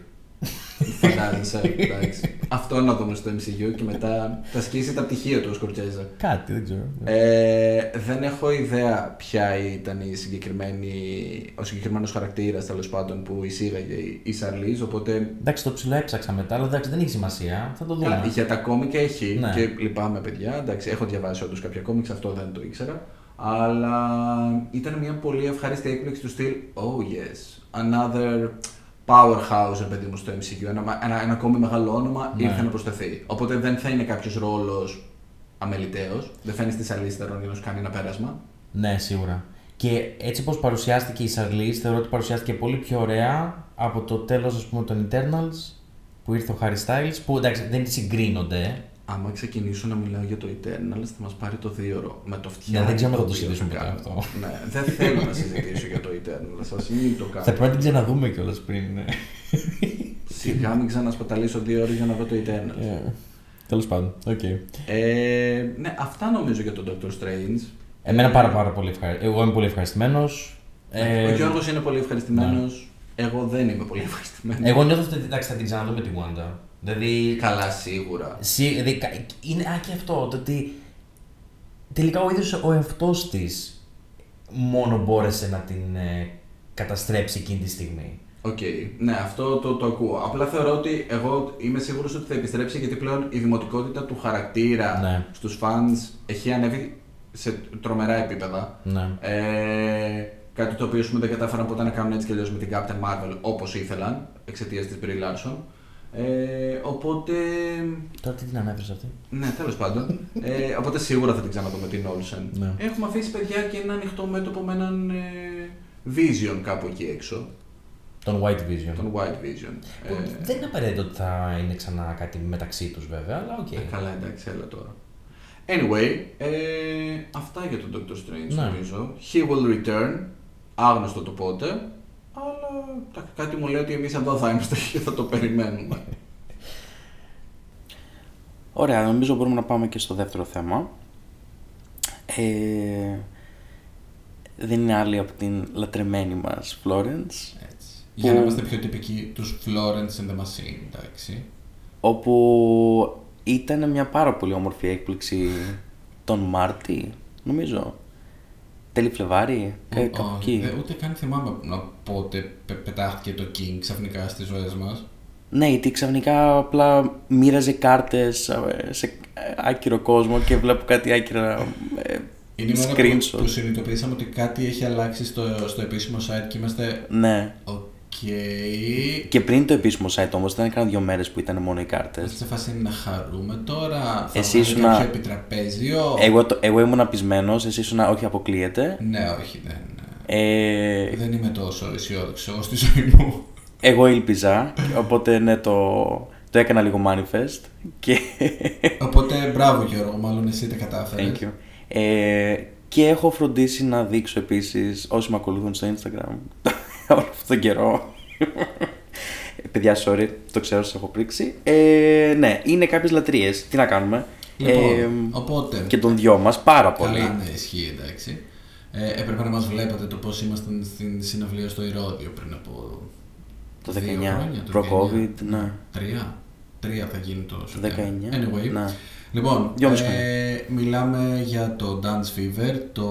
[SPEAKER 2] Φαντάζεσαι. εντάξει. Αυτό να δούμε στο MCU και μετά θα σκίσει τα πτυχία του ο Σκορτζέζα.
[SPEAKER 3] Κάτι, δεν ξέρω.
[SPEAKER 2] Ε, δεν έχω ιδέα ποια ήταν η συγκεκριμένη, ο συγκεκριμένος χαρακτήρας τέλος πάντων που εισήγαγε η- η Σαρλίζ. Οπότε
[SPEAKER 3] Εντάξει, το ψηλό έψαξα μετά, αλλά εντάξει, δεν έχει σημασία. Θα το δούμε.
[SPEAKER 2] καλά, για τα κόμικ έχει
[SPEAKER 3] Ναι.
[SPEAKER 2] και λυπάμαι παιδιά. Εντάξει, έχω διαβάσει όντως κάποια κόμικς, αυτό δεν το ήξερα. Αλλά ήταν μια πολύ ευχάριστη έκπληξη του στυλ Oh yes, another powerhouse ρε παιδί μου στο MCU. Ένα, ένα, ένα ακόμη μεγάλο όνομα
[SPEAKER 3] Ναι.
[SPEAKER 2] ήρθε να προσθεθεί. Οπότε δεν θα είναι κάποιος ρόλος αμεληταίος. Δεν θα είναι στη Σαλίστερον για να σου κάνει ένα πέρασμα.
[SPEAKER 3] Ναι, σίγουρα. Και έτσι όπως παρουσιάστηκε η Σαρλής, θεωρώ ότι παρουσιάστηκε πολύ πιο ωραία από το τέλος, ας πούμε, των Eternals, που ήρθε ο Harry Styles, που εντάξει δεν συγκρίνονται.
[SPEAKER 2] Άμα ξεκινήσω να μιλάω για το Eternals θα μας πάρει το δύο ώρο. Με το φτιάχνει.
[SPEAKER 3] Ναι, δεν ξέρω αν θα το
[SPEAKER 2] οποίο
[SPEAKER 3] συζητήσουμε
[SPEAKER 2] θα
[SPEAKER 3] ποτέ
[SPEAKER 2] κάνω.
[SPEAKER 3] αυτό.
[SPEAKER 2] Ναι, δεν θέλω να συζητήσω για το Eternals. Σας μην το
[SPEAKER 3] Θα
[SPEAKER 2] κάνω.
[SPEAKER 3] πρέπει να την ξαναδούμε κιόλας πριν. Ναι.
[SPEAKER 2] Σιγά μην ξανασπαταλήσω δύο ώρες για να δω το Eternals.
[SPEAKER 3] Yeah. Τέλος πάντων, οκ.
[SPEAKER 2] Ε, ναι, αυτά νομίζω για τον Doctor Strange.
[SPEAKER 3] Εμένα πάρα, πάρα πολύ ευχαριστημένος. Εγώ είμαι πολύ ευχαριστημένος. Ε,
[SPEAKER 2] ο Γιώργος είναι πολύ ευχαριστημένος. Εγώ δεν είμαι πολύ ευχαριστημένος.
[SPEAKER 3] Εγώ νιώθω ότι εντάξει, θα την ξαναδούμε τη Wanda. Δηλαδή,
[SPEAKER 2] Καλά, σίγουρα.
[SPEAKER 3] Συ- δηλαδή, κα- είναι α, και αυτό, το ότι τελικά ο ίδιος ο εαυτός της μόνο μπόρεσε να την ε, καταστρέψει εκείνη τη στιγμή.
[SPEAKER 2] Οκ, ναι, αυτό το, το ακούω. Απλά θεωρώ ότι εγώ είμαι σίγουρος ότι θα επιστρέψει γιατί πλέον η δημοτικότητα του χαρακτήρα
[SPEAKER 3] Ναι.
[SPEAKER 2] στους fans έχει ανέβει σε τρομερά επίπεδα.
[SPEAKER 3] Ναι.
[SPEAKER 2] Ε, κάτι το οποίο ας πούμε, δεν κατάφεραν ποτέ να κάνουν έτσι κι αλλιώς με την Captain Marvel όπως ήθελαν εξαιτίας της Brie Larson. Ε, οπότε.
[SPEAKER 3] Τώρα τι την ανέφερες αυτή;
[SPEAKER 2] Ναι, τέλος πάντων. Ε, οπότε σίγουρα θα την ξαναδούμε την Olsen.
[SPEAKER 3] Ναι.
[SPEAKER 2] Έχουμε αφήσει παιδιά και ένα ανοιχτό μέτωπο με έναν ε, Vision κάπου εκεί έξω.
[SPEAKER 4] Τον White Vision.
[SPEAKER 2] Τον White Vision.
[SPEAKER 4] Που
[SPEAKER 2] Ε,
[SPEAKER 4] Δεν είναι απαραίτητο ότι θα είναι ξανά κάτι μεταξύ τους βέβαια, αλλά οκ.
[SPEAKER 2] ε, καλά, εντάξει, έλα τώρα. Anyway, ε, αυτά για τον Doctor Strange
[SPEAKER 4] Ναι.
[SPEAKER 2] νομίζω. He will return. Άγνωστο το πότε. Αλλά τα- κάτι μου λέει ότι εμείς εδώ θα είμαστε και θα το περιμένουμε.
[SPEAKER 3] Ωραία, νομίζω μπορούμε να πάμε και στο δεύτερο θέμα. Ε, δεν είναι άλλη από την λατρεμένη μας Florence,
[SPEAKER 2] Έτσι.
[SPEAKER 3] Που-
[SPEAKER 2] Για να είμαστε πιο τυπικοί, τους Florence and the Machine, εντάξει.
[SPEAKER 3] όπου ήταν μια πάρα πολύ όμορφη έκπληξη τον Μάρτι, νομίζω. Τέλη Φλεβάρι, κα-
[SPEAKER 2] Ο-
[SPEAKER 3] κάπου
[SPEAKER 2] ο-
[SPEAKER 3] εκεί.
[SPEAKER 2] ε, ούτε καν θυμάμαι να πότε πε- πετάχτηκε το King ξαφνικά στις ζωές μας.
[SPEAKER 3] Ναι, γιατί ξαφνικά απλά μοίραζε κάρτες ε, σε άκυρο κόσμο και βλέπω κάτι άκυρα ε,
[SPEAKER 2] Είναι η μέρα
[SPEAKER 3] screenshot.
[SPEAKER 2] που, που συνειδητοποιήσαμε ότι κάτι έχει αλλάξει στο, στο επίσημο site και είμαστε
[SPEAKER 3] Ναι.
[SPEAKER 2] Οκ.
[SPEAKER 3] Και πριν το επίσημο site όμως ήταν κάνα δύο μέρες που ήταν μόνο οι κάρτες.
[SPEAKER 2] Είμαστε σε φάση να χαρούμε τώρα. Θα
[SPEAKER 3] Εσύ
[SPEAKER 2] βγάλει
[SPEAKER 3] ήσουνα-
[SPEAKER 2] κάποιο επιτραπέζιο.
[SPEAKER 3] Εγώ, το- εγώ ήμουν πεισμένος, εσύ ήσουν όχι αποκλείεται.
[SPEAKER 2] Ναι, όχι, δεν.
[SPEAKER 3] Ε,
[SPEAKER 2] Δεν είμαι τόσο αισιόδοξο στη ζωή μου.
[SPEAKER 3] εγώ ήλπιζα, οπότε ναι, το, το έκανα λίγο manifest και...
[SPEAKER 2] Οπότε μπράβο Γιώργο, μάλλον εσύ τα κατάφερες.
[SPEAKER 3] Thank you. Ε, και έχω φροντίσει να δείξω επίσης όσοι με ακολουθούν στο Instagram όλο αυτόν τον καιρό. Ε, Παιδιά, sorry, το ξέρω, σας έχω πρίξει. Ε, ναι, είναι κάποιες λατρείες. Τι να κάνουμε;
[SPEAKER 2] Λοιπόν,
[SPEAKER 3] Ε,
[SPEAKER 2] οπότε.
[SPEAKER 3] και των δυο μας πάρα πολύ.
[SPEAKER 2] Καλά, ναι, ισχύει, εντάξει. Ε, έπρεπε να μας βλέπατε το πώς ήμασταν στην συναυλία στο Ηρώδιο πριν από
[SPEAKER 3] Το
[SPEAKER 2] δύο
[SPEAKER 3] 19,
[SPEAKER 2] χρόνια, το
[SPEAKER 3] προ-COVID,
[SPEAKER 2] 19.
[SPEAKER 3] ναι.
[SPEAKER 2] Τρία. Τρία θα γίνει το
[SPEAKER 3] Το
[SPEAKER 2] Σεπτέμβριο.
[SPEAKER 3] 19.
[SPEAKER 2] Anyway.
[SPEAKER 3] Ναι.
[SPEAKER 2] Λοιπόν,
[SPEAKER 3] Δυόμιση
[SPEAKER 2] ε, μιλάμε για το Dance Fever, το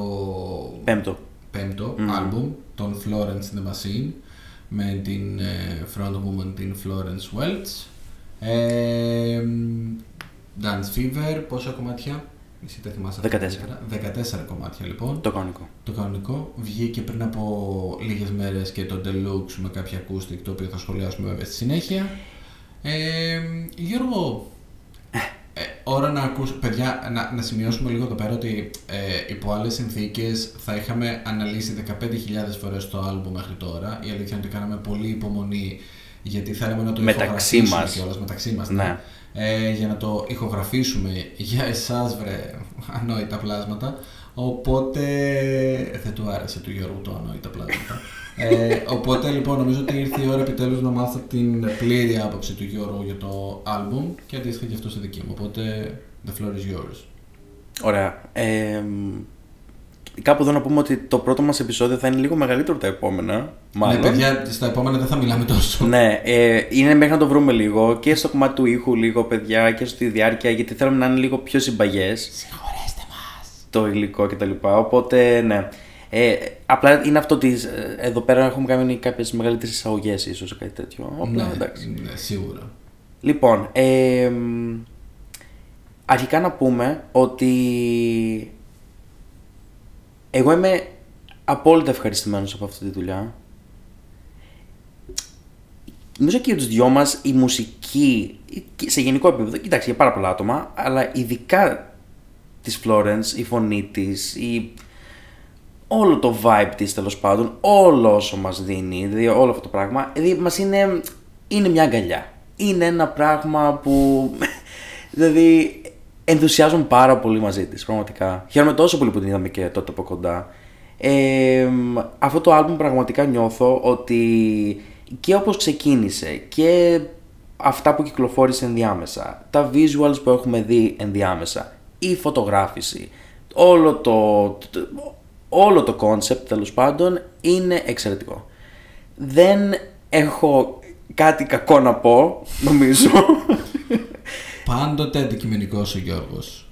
[SPEAKER 3] Πέμπτο.
[SPEAKER 2] πέμπτο
[SPEAKER 3] Μμμ.
[SPEAKER 2] άλμπουμ των Florence and the Machine με την ε, frontwoman την Florence Welch. Ε, Dance Fever, πόσα κομμάτια, εσύ τα θυμάσαι αυτά
[SPEAKER 3] 14.
[SPEAKER 2] καλύτερα. 14 κομμάτια λοιπόν.
[SPEAKER 3] Το κανονικό.
[SPEAKER 2] Το κανονικό βγήκε πριν από λίγες μέρες και το Deluxe με κάποια acoustic το οποίο θα σχολιάσουμε βέβαια στη συνέχεια. Ε, Γιώργο, ε, ώρα να ακούσω, παιδιά, να, να σημειώσουμε λίγο εδώ πέρα ότι ε, υπό άλλες συνθήκες θα είχαμε αναλύσει 15.000 φορές το άλμπου μέχρι τώρα. Η αλήθεια είναι ότι κάναμε πολύ υπομονή γιατί θέλαμε να το
[SPEAKER 3] Μεταξύ
[SPEAKER 2] ηχογραφήσουμε
[SPEAKER 3] μας.
[SPEAKER 2] κιόλας, μεταξύ μας.
[SPEAKER 3] Ναι.
[SPEAKER 2] Ε, για να το ηχογραφήσουμε για εσάς βρε ανόητα πλάσματα. Οπότε δεν του άρεσε του Γιώργου το ανόητα πλάσματα. ε, οπότε λοιπόν νομίζω ότι ήρθε η ώρα επιτέλους να μάθω την πλήρη άποψη του Γιώργου για το άλμπουμ και αντίστοιχα και αυτό στη δική μου. Οπότε the floor is yours.
[SPEAKER 3] Ωραία. Ε, κάπου εδώ να πούμε ότι το πρώτο μας επεισόδιο θα είναι λίγο μεγαλύτερο από τα επόμενα. Μάλλον.
[SPEAKER 2] Ναι, παιδιά, στα επόμενα δεν θα μιλάμε τόσο.
[SPEAKER 3] Ναι, ε, είναι μέχρι να το βρούμε λίγο και στο κομμάτι του ήχου λίγο, παιδιά, και στη διάρκεια, γιατί θέλουμε να είναι λίγο πιο συμπαγές.
[SPEAKER 2] Συγχωρέστε μας.
[SPEAKER 3] Το υλικό κτλ. Οπότε, ναι. Ε, απλά είναι αυτό ότι ε, εδώ πέρα έχουμε κάνει κάποιες μεγαλύτερες εισαγωγές, ίσως κάτι τέτοιο. Απλά,
[SPEAKER 2] Ναι,
[SPEAKER 3] εντάξει.
[SPEAKER 2] ναι, σίγουρα.
[SPEAKER 3] Λοιπόν, ε, μ, αρχικά να πούμε ότι εγώ είμαι απόλυτα ευχαριστημένος από αυτή τη δουλειά. Νομίζω και για τους δυο μας η μουσική, σε γενικό επίπεδο, κοιτάξτε για πάρα πολλά άτομα, αλλά ειδικά της Florence, η φωνή της, η... όλο το vibe της τέλος πάντων, όλο όσο μας δίνει, δηλαδή όλο αυτό το πράγμα, δηλαδή μας είναι, είναι μια αγκαλιά. Είναι ένα πράγμα που, δηλαδή ενθουσιάζουν πάρα πολύ μαζί της, πραγματικά. Χαίρομαι τόσο πολύ που την είδαμε και τότε από κοντά. Ε, αυτό το άλμπουμ πραγματικά νιώθω ότι και όπως ξεκίνησε και αυτά που κυκλοφόρησε ενδιάμεσα, τα visuals που έχουμε δει ενδιάμεσα, η φωτογράφηση, όλο το, το- όλο το concept τέλος πάντων είναι εξαιρετικό. Δεν έχω κάτι κακό να πω, νομίζω,
[SPEAKER 2] Πάντοτε αντικειμενικός ο Γιώργος.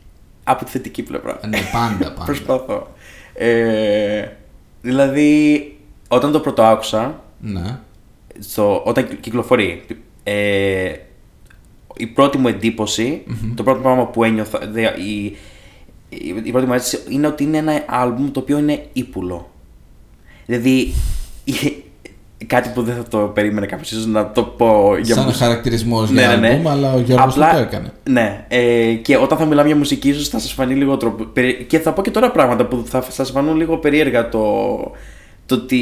[SPEAKER 3] από τη θετική πλευρά.
[SPEAKER 2] Ναι, πάντα, πάντα.
[SPEAKER 3] Προσπαθώ. Ε, δηλαδή, όταν το πρώτο άκουσα,
[SPEAKER 2] Ναι.
[SPEAKER 3] στο, όταν κυ- κυκλοφορεί, ε, η πρώτη μου εντυπωση το πρώτο πράγμα που ένιωθα, δε, η, η, η πρώτη μου αίσθηση είναι ότι είναι ένα άλμπουμ το οποίο είναι ύπουλο. Δηλαδή, κάτι που δεν θα το περίμενε κάποιος ίσως να το πω για
[SPEAKER 2] Σαν
[SPEAKER 3] μουσική.
[SPEAKER 2] χαρακτηρισμός
[SPEAKER 3] Ναι,
[SPEAKER 2] για
[SPEAKER 3] ναι, ναι.
[SPEAKER 2] άλμπουμ, αλλά ο Γιώργος
[SPEAKER 3] Απλά-
[SPEAKER 2] το έκανε.
[SPEAKER 3] Ναι, ε, και όταν θα μιλάμε για μουσική, ίσως θα σας φανεί λίγο τρόπο. περί- Και θα πω και τώρα πράγματα που θα σας φανούν λίγο περίεργα το, το τι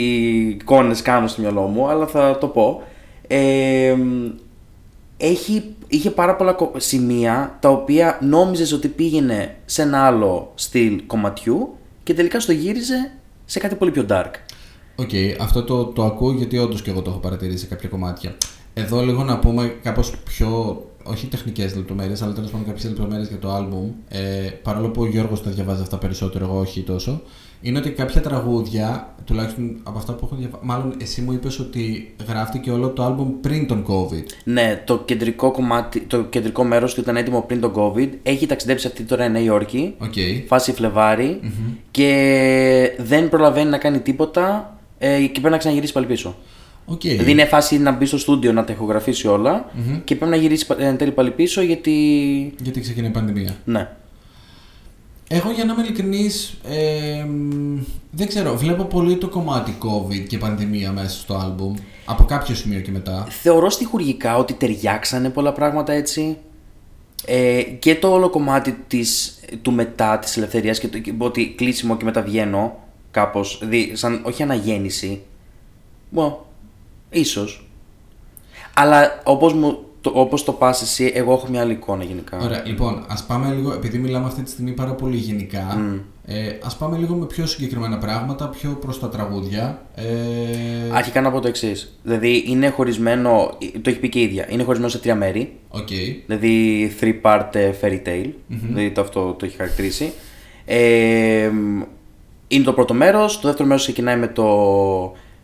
[SPEAKER 3] εικόνες κάνω στο μυαλό μου, αλλά θα το πω. Ε, έχει, είχε πάρα πολλά κο- σημεία τα οποία νόμιζες ότι πήγαινε σε ένα άλλο στυλ κομματιού και τελικά στο γύριζε σε κάτι πολύ πιο dark.
[SPEAKER 2] Οκ, αυτό το, το ακούω γιατί όντως και εγώ το έχω παρατηρήσει σε κάποια κομμάτια. Εδώ λίγο να πούμε κάπως πιο. Όχι τεχνικές λεπτομέρειες, αλλά τέλος πάντων κάποιες λεπτομέρειες για το album. Ε, παρόλο που ο Γιώργος τα διαβάζει αυτά περισσότερο, εγώ όχι τόσο. Είναι ότι κάποια τραγούδια, τουλάχιστον από αυτά που έχω διαβάσει. Μάλλον εσύ μου είπες ότι γράφτηκε όλο το album πριν τον COVID.
[SPEAKER 3] Ναι, το κεντρικό, κομμάτι, το κεντρικό μέρος του ήταν έτοιμο πριν τον COVID. Έχει ταξιδέψει αυτή τώρα η Νέα Υόρκη,
[SPEAKER 2] Οκ.
[SPEAKER 3] φάση Φλεβάρι και δεν προλαβαίνει να κάνει τίποτα ε, και πρέπει να ξαναγυρίσει πάλι πίσω.
[SPEAKER 2] Οκ.
[SPEAKER 3] Δηλαδή είναι φάση να μπει στο στούντιο να τα ηχογραφήσει όλα και πρέπει να γυρίσει πα- εν τέλει πάλι πίσω γιατί.
[SPEAKER 2] Γιατί ξεκινάει η πανδημία.
[SPEAKER 3] Ναι.
[SPEAKER 2] Εγώ για να είμαι ειλικρινής, ε, μ, δεν ξέρω, βλέπω πολύ το κομμάτι COVID και πανδημία μέσα στο album. Από κάποιο σημείο και μετά.
[SPEAKER 3] Θεωρώ στοιχουργικά ότι ταιριάξανε πολλά πράγματα έτσι. Ε, και το όλο κομμάτι της, του μετά της ελευθερίας και το, και ότι κλείσιμο και μετά βγαίνω κάπως, δηλαδή σαν όχι αναγέννηση. Μπο, ίσως. Αλλά όπως, μου, το, όπως το πας εσύ, εγώ έχω μια άλλη εικόνα γενικά.
[SPEAKER 2] Ωραία, λοιπόν, ας πάμε λίγο, επειδή μιλάμε αυτή τη στιγμή πάρα πολύ γενικά, ε, ας πάμε λίγο με πιο συγκεκριμένα πράγματα, πιο προς τα τραγούδια. Ε,
[SPEAKER 3] Αρχικά να πω το εξής. Δηλαδή είναι χωρισμένο, το έχει πει και η ίδια, είναι χωρισμένο σε τρία μέρη.
[SPEAKER 2] Οκ.
[SPEAKER 3] Δηλαδή three part ε, fairy tale. Δηλαδή το αυτό το έχει χαρακτηρίσει. Ε, είναι το πρώτο μέρος, το δεύτερο μέρος ξεκινάει με το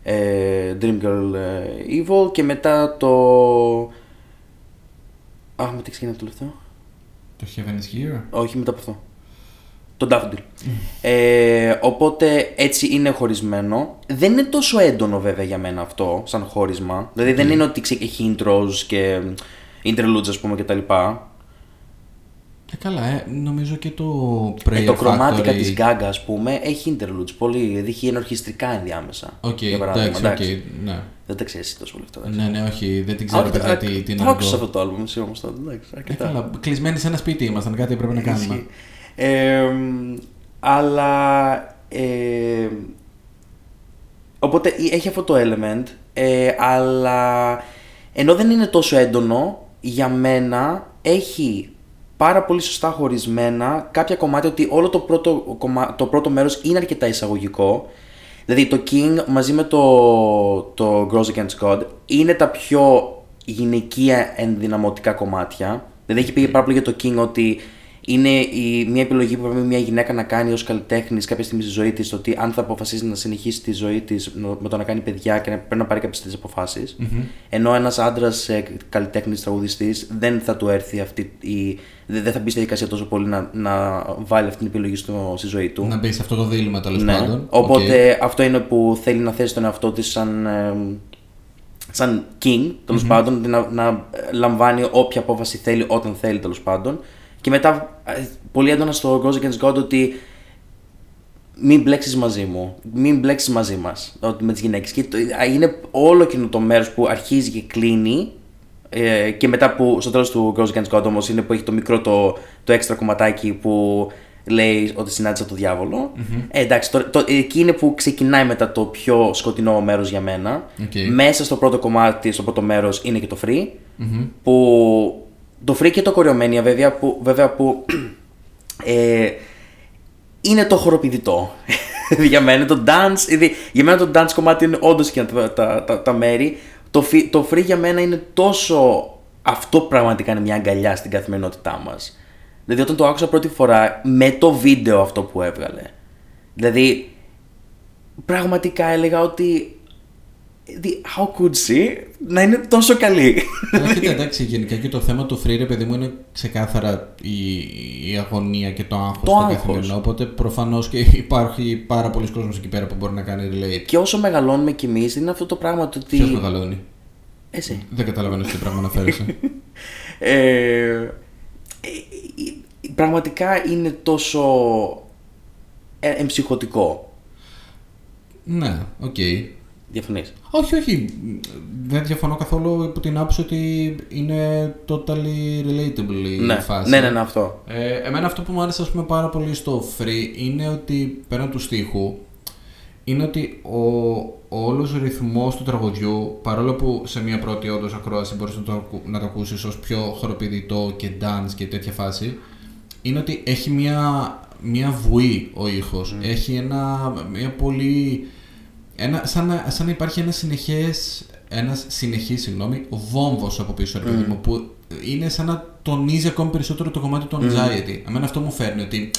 [SPEAKER 3] ε, Dream Girl ε, Evil και μετά το... Αχ, με τι ξεκινάει το τελευταίο;
[SPEAKER 2] Το Heaven is Here.
[SPEAKER 3] Όχι, μετά από αυτό. Το Daffodil. Ε, οπότε έτσι είναι χωρισμένο. Δεν είναι τόσο έντονο βέβαια για μένα αυτό, σαν χώρισμα. Δηλαδή δεν είναι ότι ξε- έχει intros και interludes ας πούμε κτλ.
[SPEAKER 2] Ε, καλά, ε, νομίζω και το Prayer
[SPEAKER 3] Ε, το Chromatica
[SPEAKER 2] Factory-
[SPEAKER 3] της Gaga ας πούμε έχει interludes πολύ, δηλαδή έχει ενορχιστρικά ενδιάμεσα.
[SPEAKER 2] Οκ,
[SPEAKER 3] για παράδειγμα,
[SPEAKER 2] εντάξει, οκ, ναι.
[SPEAKER 3] Δεν τα ξέρεις εσύ τόσο πολύ αυτό. εντάξει.
[SPEAKER 2] Ναι, ναι, όχι, δεν την
[SPEAKER 3] Α,
[SPEAKER 2] ξέρω
[SPEAKER 3] όχι,
[SPEAKER 2] παιδιά
[SPEAKER 3] α,
[SPEAKER 2] τι, τι
[SPEAKER 3] Το
[SPEAKER 2] είναι
[SPEAKER 3] άκουσα
[SPEAKER 2] αυτό.
[SPEAKER 3] αυτό το album εσύ όμως τότε, εντάξει,
[SPEAKER 2] Ε,
[SPEAKER 3] αρκετά.
[SPEAKER 2] καλά, κλεισμένοι σε ένα σπίτι ήμασταν, κάτι έπρεπε να κάνουμε.
[SPEAKER 3] Ισχύει. Ε, αλλά. Ε, οπότε έχει αυτό το element, ε, αλλά ενώ δεν είναι τόσο έντονο, για μένα έχει πάρα πολύ σωστά χωρισμένα κάποια κομμάτια ότι όλο το πρώτο, κομμά- το πρώτο μέρος είναι αρκετά εισαγωγικό. Δηλαδή το King μαζί με το, το Grows Against God είναι τα πιο γυναικεία ενδυναμωτικά κομμάτια. Δηλαδή έχει πει πάρα πολύ για το King ότι είναι η, μια επιλογή που πρέπει μια γυναίκα να κάνει ως καλλιτέχνη κάποια στιγμή στη ζωή της. Ότι αν θα αποφασίσει να συνεχίσει τη ζωή της με το να κάνει παιδιά και να πρέπει να πάρει κάποιες τέτοιες αποφάσεις. Ενώ ένας άντρας καλλιτέχνης τραγουδιστής δεν θα του έρθει αυτή η. Δεν δεν θα μπει στη διαδικασία τόσο πολύ να, να βάλει αυτή την επιλογή στο, στη ζωή του.
[SPEAKER 2] Να μπει σε αυτό το δίλημα τέλος
[SPEAKER 3] Ναι.
[SPEAKER 2] πάντων.
[SPEAKER 3] Οπότε αυτό είναι που θέλει να θέσει τον εαυτό της σαν, ε, σαν king, τέλος πάντων, να, να λαμβάνει όποια απόφαση θέλει όταν θέλει τέλος πάντων. Και μετά ε, πολύ έντονα στο Goes Against God ότι μην μπλέξεις μαζί μου, μην μπλέξεις μαζί μας με τις γυναίκες. Και το, ε, είναι όλο εκείνο το μέρος που αρχίζει και κλείνει. Ε, και μετά που στο τέλος του Goes Against God όμως είναι που έχει το μικρό το, το έξτρα κομματάκι που λέει ότι συνάντησα το διάβολο Ε, εντάξει, το, το, εκεί είναι που ξεκινάει μετά το πιο σκοτεινό μέρος για μένα.
[SPEAKER 2] Οκ.
[SPEAKER 3] Μέσα στο πρώτο κομμάτι, στο πρώτο μέρος είναι και το free. Που το free και το Choreomania βέβαια που, βέβαια που ε, είναι το χοροπηδητό. για μένα το dance, δηλαδή, για μένα το dance κομμάτι είναι όντως και τα, τα, τα, τα μέρη. Το, φι- το free για μένα είναι τόσο. Αυτό πραγματικά είναι μια αγκαλιά στην καθημερινότητά μας. Δηλαδή, όταν το άκουσα πρώτη φορά με το βίντεο αυτό που έβγαλε. Δηλαδή, πραγματικά έλεγα ότι. Δηλαδή, How could she να είναι τόσο καλή;
[SPEAKER 2] Αλλά κοίτα, εντάξει, γενικά και το θέμα του free, ρε παιδί μου, είναι ξεκάθαρα η, η αγωνία και το άγχος
[SPEAKER 3] Το
[SPEAKER 2] στο
[SPEAKER 3] άγχος.
[SPEAKER 2] καθημερινό. Οπότε προφανώς και υπάρχει πάρα πολλοί κόσμος εκεί πέρα που μπορεί να κάνει relate.
[SPEAKER 3] και όσο μεγαλώνουμε κι εμείς, είναι αυτό το πράγμα το ότι.
[SPEAKER 2] Ποιος μεγαλώνει;
[SPEAKER 3] Εσύ.
[SPEAKER 2] Δεν καταλαβαίνω σε τι πράγμα αναφέρεσαι.
[SPEAKER 3] Ε, ε, ε, ε, πραγματικά είναι τόσο ε, εμψυχωτικό.
[SPEAKER 2] ναι, οκ.
[SPEAKER 3] Διαφωνείς.
[SPEAKER 2] Όχι, όχι. Δεν διαφωνώ καθόλου υπό την άποψη ότι είναι totally relatable η
[SPEAKER 3] Ναι,
[SPEAKER 2] φάση.
[SPEAKER 3] ναι, ναι, ναι, αυτό.
[SPEAKER 2] Ε, εμένα αυτό που μου άρεσε ας πούμε, πάρα πολύ στο Free είναι ότι πέραν του στίχου είναι ότι ο, ο όλος ο ρυθμός του τραγουδιού, παρόλο που σε μια πρώτη όντως ακρόαση μπορείς να το, ακου- να το ακούσεις ως πιο χοροπηδητό και dance και τέτοια φάση, είναι ότι έχει μια, μια βουή ο ήχος. Έχει ένα, μια πολύ... Ένα, σαν, να, σαν να υπάρχει ένας συνεχές, ένας συνεχής, συγγνώμη, βόμβος από πίσω, ρε παιδί μου, που είναι σαν να τονίζει ακόμη περισσότερο το κομμάτι του anxiety. Εμένα αυτό μου φέρνει ότι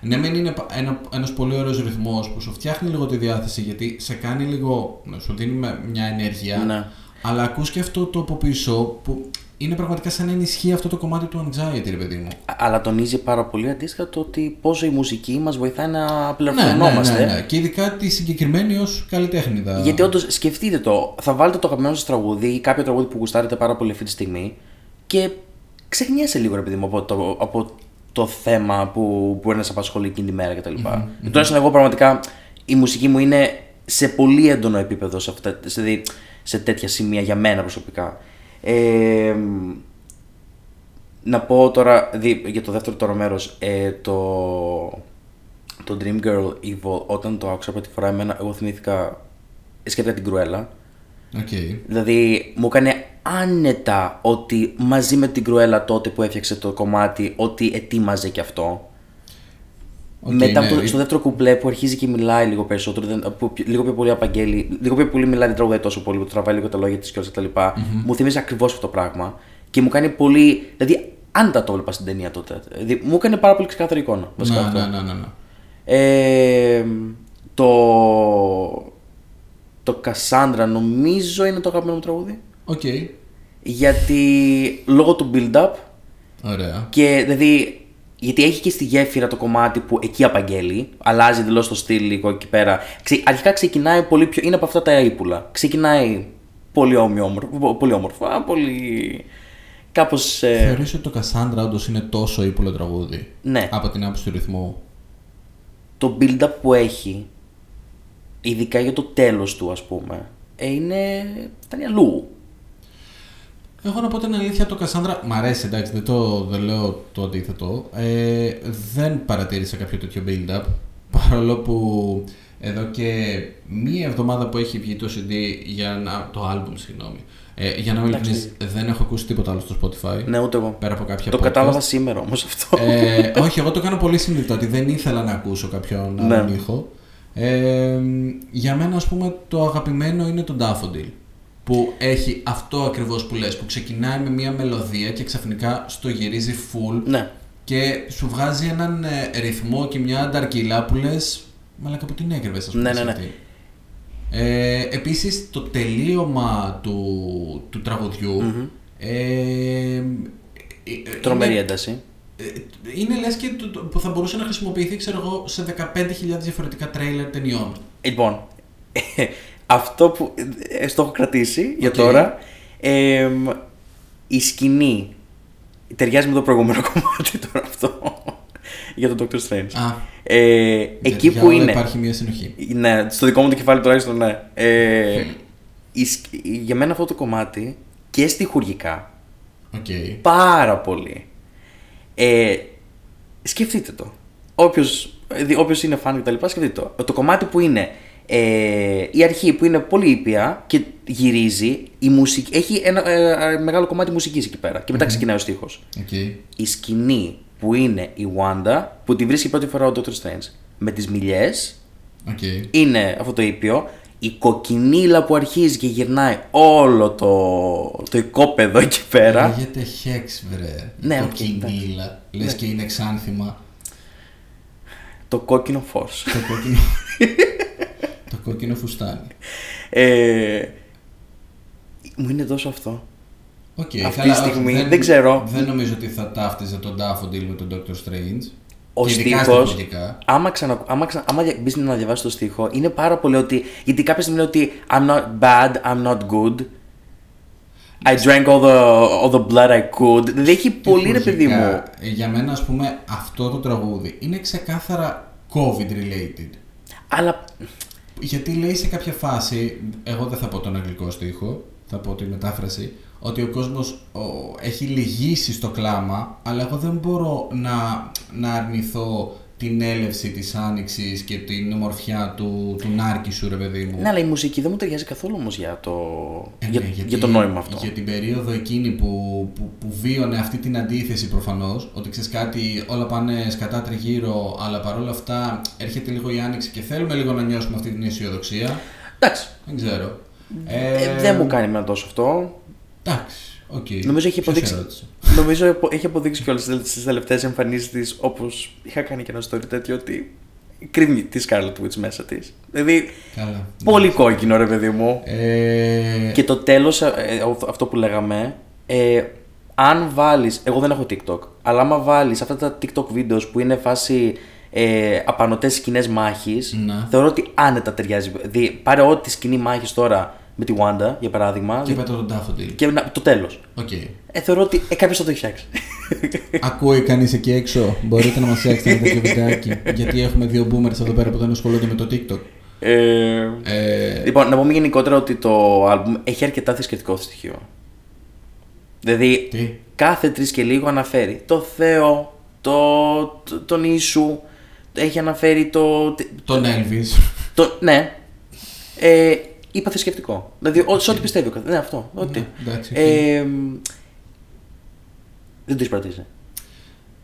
[SPEAKER 2] ναι, μεν είναι πα- ένα, ένας πολύ ωραίος ρυθμός που σου φτιάχνει λίγο τη διάθεση γιατί σε κάνει λίγο, να σου δίνει με- μια ενέργεια,
[SPEAKER 3] Ναι.
[SPEAKER 2] αλλά ακούς και αυτό το από πίσω που είναι πραγματικά σαν να ενισχύει αυτό το κομμάτι του anxiety, ρε παιδί μου.
[SPEAKER 3] Αλλά τονίζει πάρα πολύ αντίστοιχα το ότι πόσο η μουσική μας βοηθάει να
[SPEAKER 2] Ναι, ναι,
[SPEAKER 3] απελευθερωνόμαστε.
[SPEAKER 2] ναι, ναι. Και ειδικά τη συγκεκριμένη ως καλλιτέχνηδα.
[SPEAKER 3] Γιατί όντως σκεφτείτε το, θα βάλετε το αγαπημένο σας τραγούδι ή κάποιο τραγούδι που γουστάρετε πάρα πολύ αυτή τη στιγμή και ξεχνιέσαι λίγο, ρε παιδί μου, από το, από το θέμα που μπορεί να σε απασχολεί εκείνη τη μέρα κτλ. Mm-hmm. Τουλάχιστον εγώ πραγματικά η μουσική μου είναι σε πολύ έντονο επίπεδο σε, αυτά, σε, δι- σε τέτοια σημεία για μένα προσωπικά. Ε, να πω τώρα δι- για το δεύτερο τώρα μέρος ε, το, το Dream Girl Evil όταν το άκουσα πρώτη φορά εμένα εγώ θυμήθηκα σκέφτηκα την Κρουέλα
[SPEAKER 2] Οκ.
[SPEAKER 3] δηλαδή μου έκανε άνετα ότι μαζί με την Cruella τότε που έφτιαξε το κομμάτι ότι ετοίμαζε και αυτό
[SPEAKER 2] Οκ,
[SPEAKER 3] μετά
[SPEAKER 2] ναι,
[SPEAKER 3] από το,
[SPEAKER 2] ε-
[SPEAKER 3] στο δεύτερο κουμπλέ που αρχίζει και μιλάει λίγο περισσότερο, δεν, που, λίγο πιο πολύ απαγγέλει, λίγο πιο πολύ μιλάει, δεν τραγουδάει τόσο πολύ, που τραβάει λίγο τα λόγια της και όλα κτλ. Μου θυμίζει ακριβώς αυτό το πράγμα και μου κάνει πολύ. Δηλαδή, άνετα το έβλεπα στην ταινία τότε. Δηλαδή, μου έκανε πάρα πολύ ξεκάθαρη εικόνα. Βασικά
[SPEAKER 2] Ναι,
[SPEAKER 3] αυτό.
[SPEAKER 2] ναι, ναι, ναι, ναι.
[SPEAKER 3] Ε, το. Το Cassandra νομίζω είναι το αγαπημένο μου τραγούδι.
[SPEAKER 2] Οκ.
[SPEAKER 3] Γιατί λόγω του build-up
[SPEAKER 2] Ωραία.
[SPEAKER 3] και δηλαδή, γιατί έχει και στη γέφυρα το κομμάτι που εκεί απαγγέλει, αλλάζει εντελώς το στυλ λίγο εκεί πέρα. Ξε, αρχικά ξεκινάει πολύ πιο. είναι από αυτά τα ύπουλα. Ξεκινάει πολύ όμορφα, πολύ, όμορφα, πολύ. Κάπως. Ε,
[SPEAKER 2] Θεωρείς ότι το Cassandra όντως είναι τόσο ύπουλο τραγούδι.
[SPEAKER 3] ναι.
[SPEAKER 2] Από την άποψη του ρυθμού;
[SPEAKER 3] Το build-up που έχει, ειδικά για το τέλος του, ας πούμε, ε, είναι. ήταν αλλού.
[SPEAKER 2] Εγώ να πω την αλήθεια, το Cassandra μ' αρέσει, εντάξει, δεν, το, δεν λέω το αντίθετο. Ε, δεν παρατήρησα κάποιο τέτοιο build-up. Παρόλο που εδώ και μία εβδομάδα που έχει βγει το CD για να, το album, συγγνώμη. Ε, για να μην ειλικρινής, δεν έχω ακούσει τίποτα άλλο στο Spotify.
[SPEAKER 3] Ναι, ούτε εγώ.
[SPEAKER 2] Πέρα από κάποια
[SPEAKER 3] Το
[SPEAKER 2] podcast.
[SPEAKER 3] κατάλαβα σήμερα όμως αυτό.
[SPEAKER 2] Ε, όχι, εγώ το κάνω πολύ συνειδητό ότι δεν ήθελα να ακούσω κάποιον
[SPEAKER 3] Ναι.
[SPEAKER 2] άλλον ήχο. Ε, για μένα, ας πούμε, το αγαπημένο είναι το Daffodil. Που έχει αυτό ακριβώς που λες, που ξεκινάει με μια μελωδία και ξαφνικά στο γυρίζει full
[SPEAKER 3] ναι.
[SPEAKER 2] και σου βγάζει έναν ε, ρυθμό και μια ανταρκύλα που λες «Μαλάκα που την έκρυβες, ας πούμε,
[SPEAKER 3] Ναι,
[SPEAKER 2] σε
[SPEAKER 3] ναι, ναι.
[SPEAKER 2] αυτή». Ε, επίσης, το τελείωμα του, του τραγουδιου ε, ε, ε,
[SPEAKER 3] Τρομερή
[SPEAKER 2] είναι-
[SPEAKER 3] ένταση.
[SPEAKER 2] ε, είναι λες και το, το- που θα μπορούσε να χρησιμοποιηθεί, ξέρω εγώ, σε 15.000 διαφορετικά τρέιλερ ταινιών.
[SPEAKER 3] Λοιπόν, αυτό που ε, στο έχω κρατήσει για
[SPEAKER 2] Οκ.
[SPEAKER 3] τώρα, ε, η σκηνή ταιριάζει με το προηγούμενο κομμάτι τώρα αυτό για τον Dr. Strange.
[SPEAKER 2] Α,
[SPEAKER 3] Ε, εκεί
[SPEAKER 2] για
[SPEAKER 3] που
[SPEAKER 2] όλα
[SPEAKER 3] είναι.
[SPEAKER 2] υπάρχει μια συνοχή.
[SPEAKER 3] Ναι, στο δικό μου το κεφάλι τουλάχιστον ναι. Ε, η σκ- για μένα αυτό το κομμάτι και στιχουργικά
[SPEAKER 2] Οκ.
[SPEAKER 3] πάρα πολύ. Ε, σκεφτείτε το. Όποιος, δι- όποιος είναι φαν και τα λοιπά, σκεφτείτε το. Το κομμάτι που είναι ε, η αρχή που είναι πολύ ήπια και γυρίζει, η μουσική, έχει ένα ε, ε, μεγάλο κομμάτι μουσικής εκεί πέρα και μετά ξεκινάει ο στίχος.
[SPEAKER 2] Οκ.
[SPEAKER 3] Η σκηνή που είναι η Wanda, που τη βρίσκει πρώτη φορά ο Dr. Strange, με τις μηλιές,
[SPEAKER 2] Οκ.
[SPEAKER 3] είναι αυτό το ήπιο. Η κοκκινίλα που αρχίζει και γυρνάει όλο το, το οικόπεδο εκεί πέρα.
[SPEAKER 2] Λέγεται Hex, βρε.
[SPEAKER 3] Ναι,
[SPEAKER 2] το
[SPEAKER 3] οκ,
[SPEAKER 2] κοκκινίλα. Λες και είναι εξάνθημα.
[SPEAKER 3] Το κόκκινο φως.
[SPEAKER 2] το κόκκινο. το κόκκινο φουστάνι.
[SPEAKER 3] Ε, μου είναι τόσο αυτό.
[SPEAKER 2] Οκ,
[SPEAKER 3] Αυτή
[SPEAKER 2] καλά,
[SPEAKER 3] τη στιγμή,
[SPEAKER 2] όχι,
[SPEAKER 3] δεν ξέρω.
[SPEAKER 2] Δεν νομίζω ότι θα ταύτιζε τον Daffodil με τον Doctor Strange.
[SPEAKER 3] Ο
[SPEAKER 2] Και ειδικά
[SPEAKER 3] στίχος,
[SPEAKER 2] στοιχουργικά.
[SPEAKER 3] άμα, ξανα, άμα, ξα, άμα δια- μπεις να διαβάσεις το στίχο, είναι πάρα πολύ ότι. Γιατί κάποια στιγμή είναι ότι I'm not bad, I'm not good. I drank all the, all the blood I could. Δηλαδή έχει πολύ ρε παιδί μου.
[SPEAKER 2] Στοιχουργικά, ε, Για μένα, ας πούμε, αυτό το τραγούδι είναι ξεκάθαρα COVID related.
[SPEAKER 3] Αλλά
[SPEAKER 2] Γιατί λέει σε κάποια φάση, εγώ δεν θα πω τον αγγλικό στίχο, θα πω τη μετάφραση, ότι ο κόσμος ο, έχει λυγίσει στο κλάμα, αλλά εγώ δεν μπορώ να, να αρνηθώ την έλευση της άνοιξης και την ομορφιά του, του Νάρκη σου ρε παιδί μου.
[SPEAKER 3] Ναι, αλλά η μουσική δεν μου ταιριάζει καθόλου όμως για, το...
[SPEAKER 2] Ε,
[SPEAKER 3] για,
[SPEAKER 2] ναι, γιατί-
[SPEAKER 3] για το νόημα αυτό.
[SPEAKER 2] Για την περίοδο εκείνη που, που, που βίωνε αυτή την αντίθεση προφανώς, ότι ξέρεις κάτι, όλα πάνε σκατά τριγύρω, αλλά παρόλα αυτά έρχεται λίγο η άνοιξη και θέλουμε λίγο να νιώσουμε αυτή την αισιοδοξία.
[SPEAKER 3] Εντάξει.
[SPEAKER 2] Δεν ξέρω.
[SPEAKER 3] Ε, δεν μου κάνει με τόσο αυτό.
[SPEAKER 2] Εντάξει, οκ.
[SPEAKER 3] Νομίζω έχει
[SPEAKER 2] Ποιος
[SPEAKER 3] αποδείξει.
[SPEAKER 2] ερώτησε;
[SPEAKER 3] Νομίζω επο- έχει αποδείξει κιόλας στις τελευταίες εμφανίσεις της, όπως είχα κάνει και ένα story τέτοιο, ότι κρύβει τη Scarlet Witch μέσα της. Δηλαδή,
[SPEAKER 2] Καλά.
[SPEAKER 3] πολύ κόκκινο ρε παιδί μου.
[SPEAKER 2] Ε,
[SPEAKER 3] Και το τέλος, αυτό που λέγαμε, ε, αν βάλει. Εγώ δεν έχω TikTok, αλλά άμα βάλεις αυτά τα TikTok videos που είναι φάση ε, απανωτές σκηνές μάχης,
[SPEAKER 2] Ναι.
[SPEAKER 3] θεωρώ ότι άνετα ταιριάζει. Δηλαδή, πάρε ό,τι σκηνή μάχης τώρα με τη Wanda, για παράδειγμα,
[SPEAKER 2] Και μετά τον Daffodil.
[SPEAKER 3] και να- το τέλος.
[SPEAKER 2] Οκ.
[SPEAKER 3] Ε, θεωρώ ότι ε, κάποιος θα το έχει φτιάξει.
[SPEAKER 2] Ακούει κανείς εκεί έξω. Μπορείτε να μας φτιάξετε ένα τέτοιο βιντεάκι. γιατί έχουμε δύο boomers εδώ πέρα που δεν ασχολούνται με το TikTok.
[SPEAKER 3] ε,
[SPEAKER 2] Ε,
[SPEAKER 3] λοιπόν, να πούμε γενικότερα ότι το album έχει αρκετά θρησκευτικό στοιχείο. Δηλαδή,
[SPEAKER 2] τι;
[SPEAKER 3] κάθε τρεις και λίγο αναφέρει το Θεό, το, το- τον Ιησού, έχει αναφέρει το.
[SPEAKER 2] Τον Elvis.
[SPEAKER 3] το ναι. Ε, είπα θρησκευτικό. Δηλαδή, ό, σε ό,τι πιστεύει ο καθένας. Ναι, αυτό. Ό,τι.
[SPEAKER 2] Ναι, εντάξει, οκ.
[SPEAKER 3] ε, δεν το έχεις παρατήσει.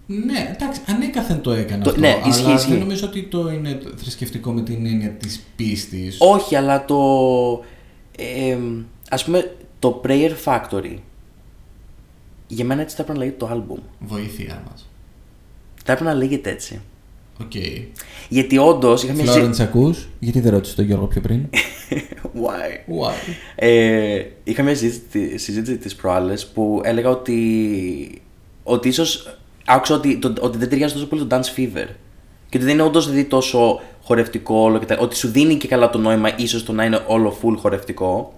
[SPEAKER 2] Ναι, εντάξει, ανέκαθεν το έκανε
[SPEAKER 3] Το-
[SPEAKER 2] αυτό.
[SPEAKER 3] ναι, ισχύει,
[SPEAKER 2] αλλά
[SPEAKER 3] ισχύει.
[SPEAKER 2] δεν νομίζω ότι το είναι θρησκευτικό με την έννοια της πίστης.
[SPEAKER 3] Όχι, αλλά το. Ε, ας πούμε, το Prayer Factory. Για μένα έτσι θα έπρεπε να λέγεται το album.
[SPEAKER 2] Βοήθειά μας.
[SPEAKER 3] Θα έπρεπε να λέγεται έτσι.
[SPEAKER 2] Οκ.
[SPEAKER 3] Γιατί όντως είχαμε.
[SPEAKER 2] Florence, ακούς; Γιατί δεν ρώτησε τον Γιώργο πιο πριν;
[SPEAKER 3] Why?
[SPEAKER 2] Why?
[SPEAKER 3] Ε, είχα μια συζήτηση, συζήτηση τις προάλλες που έλεγα ότι, ότι ίσως άκουσα ότι, το, ότι δεν ταιριάζει τόσο πολύ το dance fever και ότι δεν είναι όντως δηλαδή τόσο χορευτικό όλο και τα, ότι σου δίνει και καλά το νόημα ίσως το να είναι όλο full χορευτικό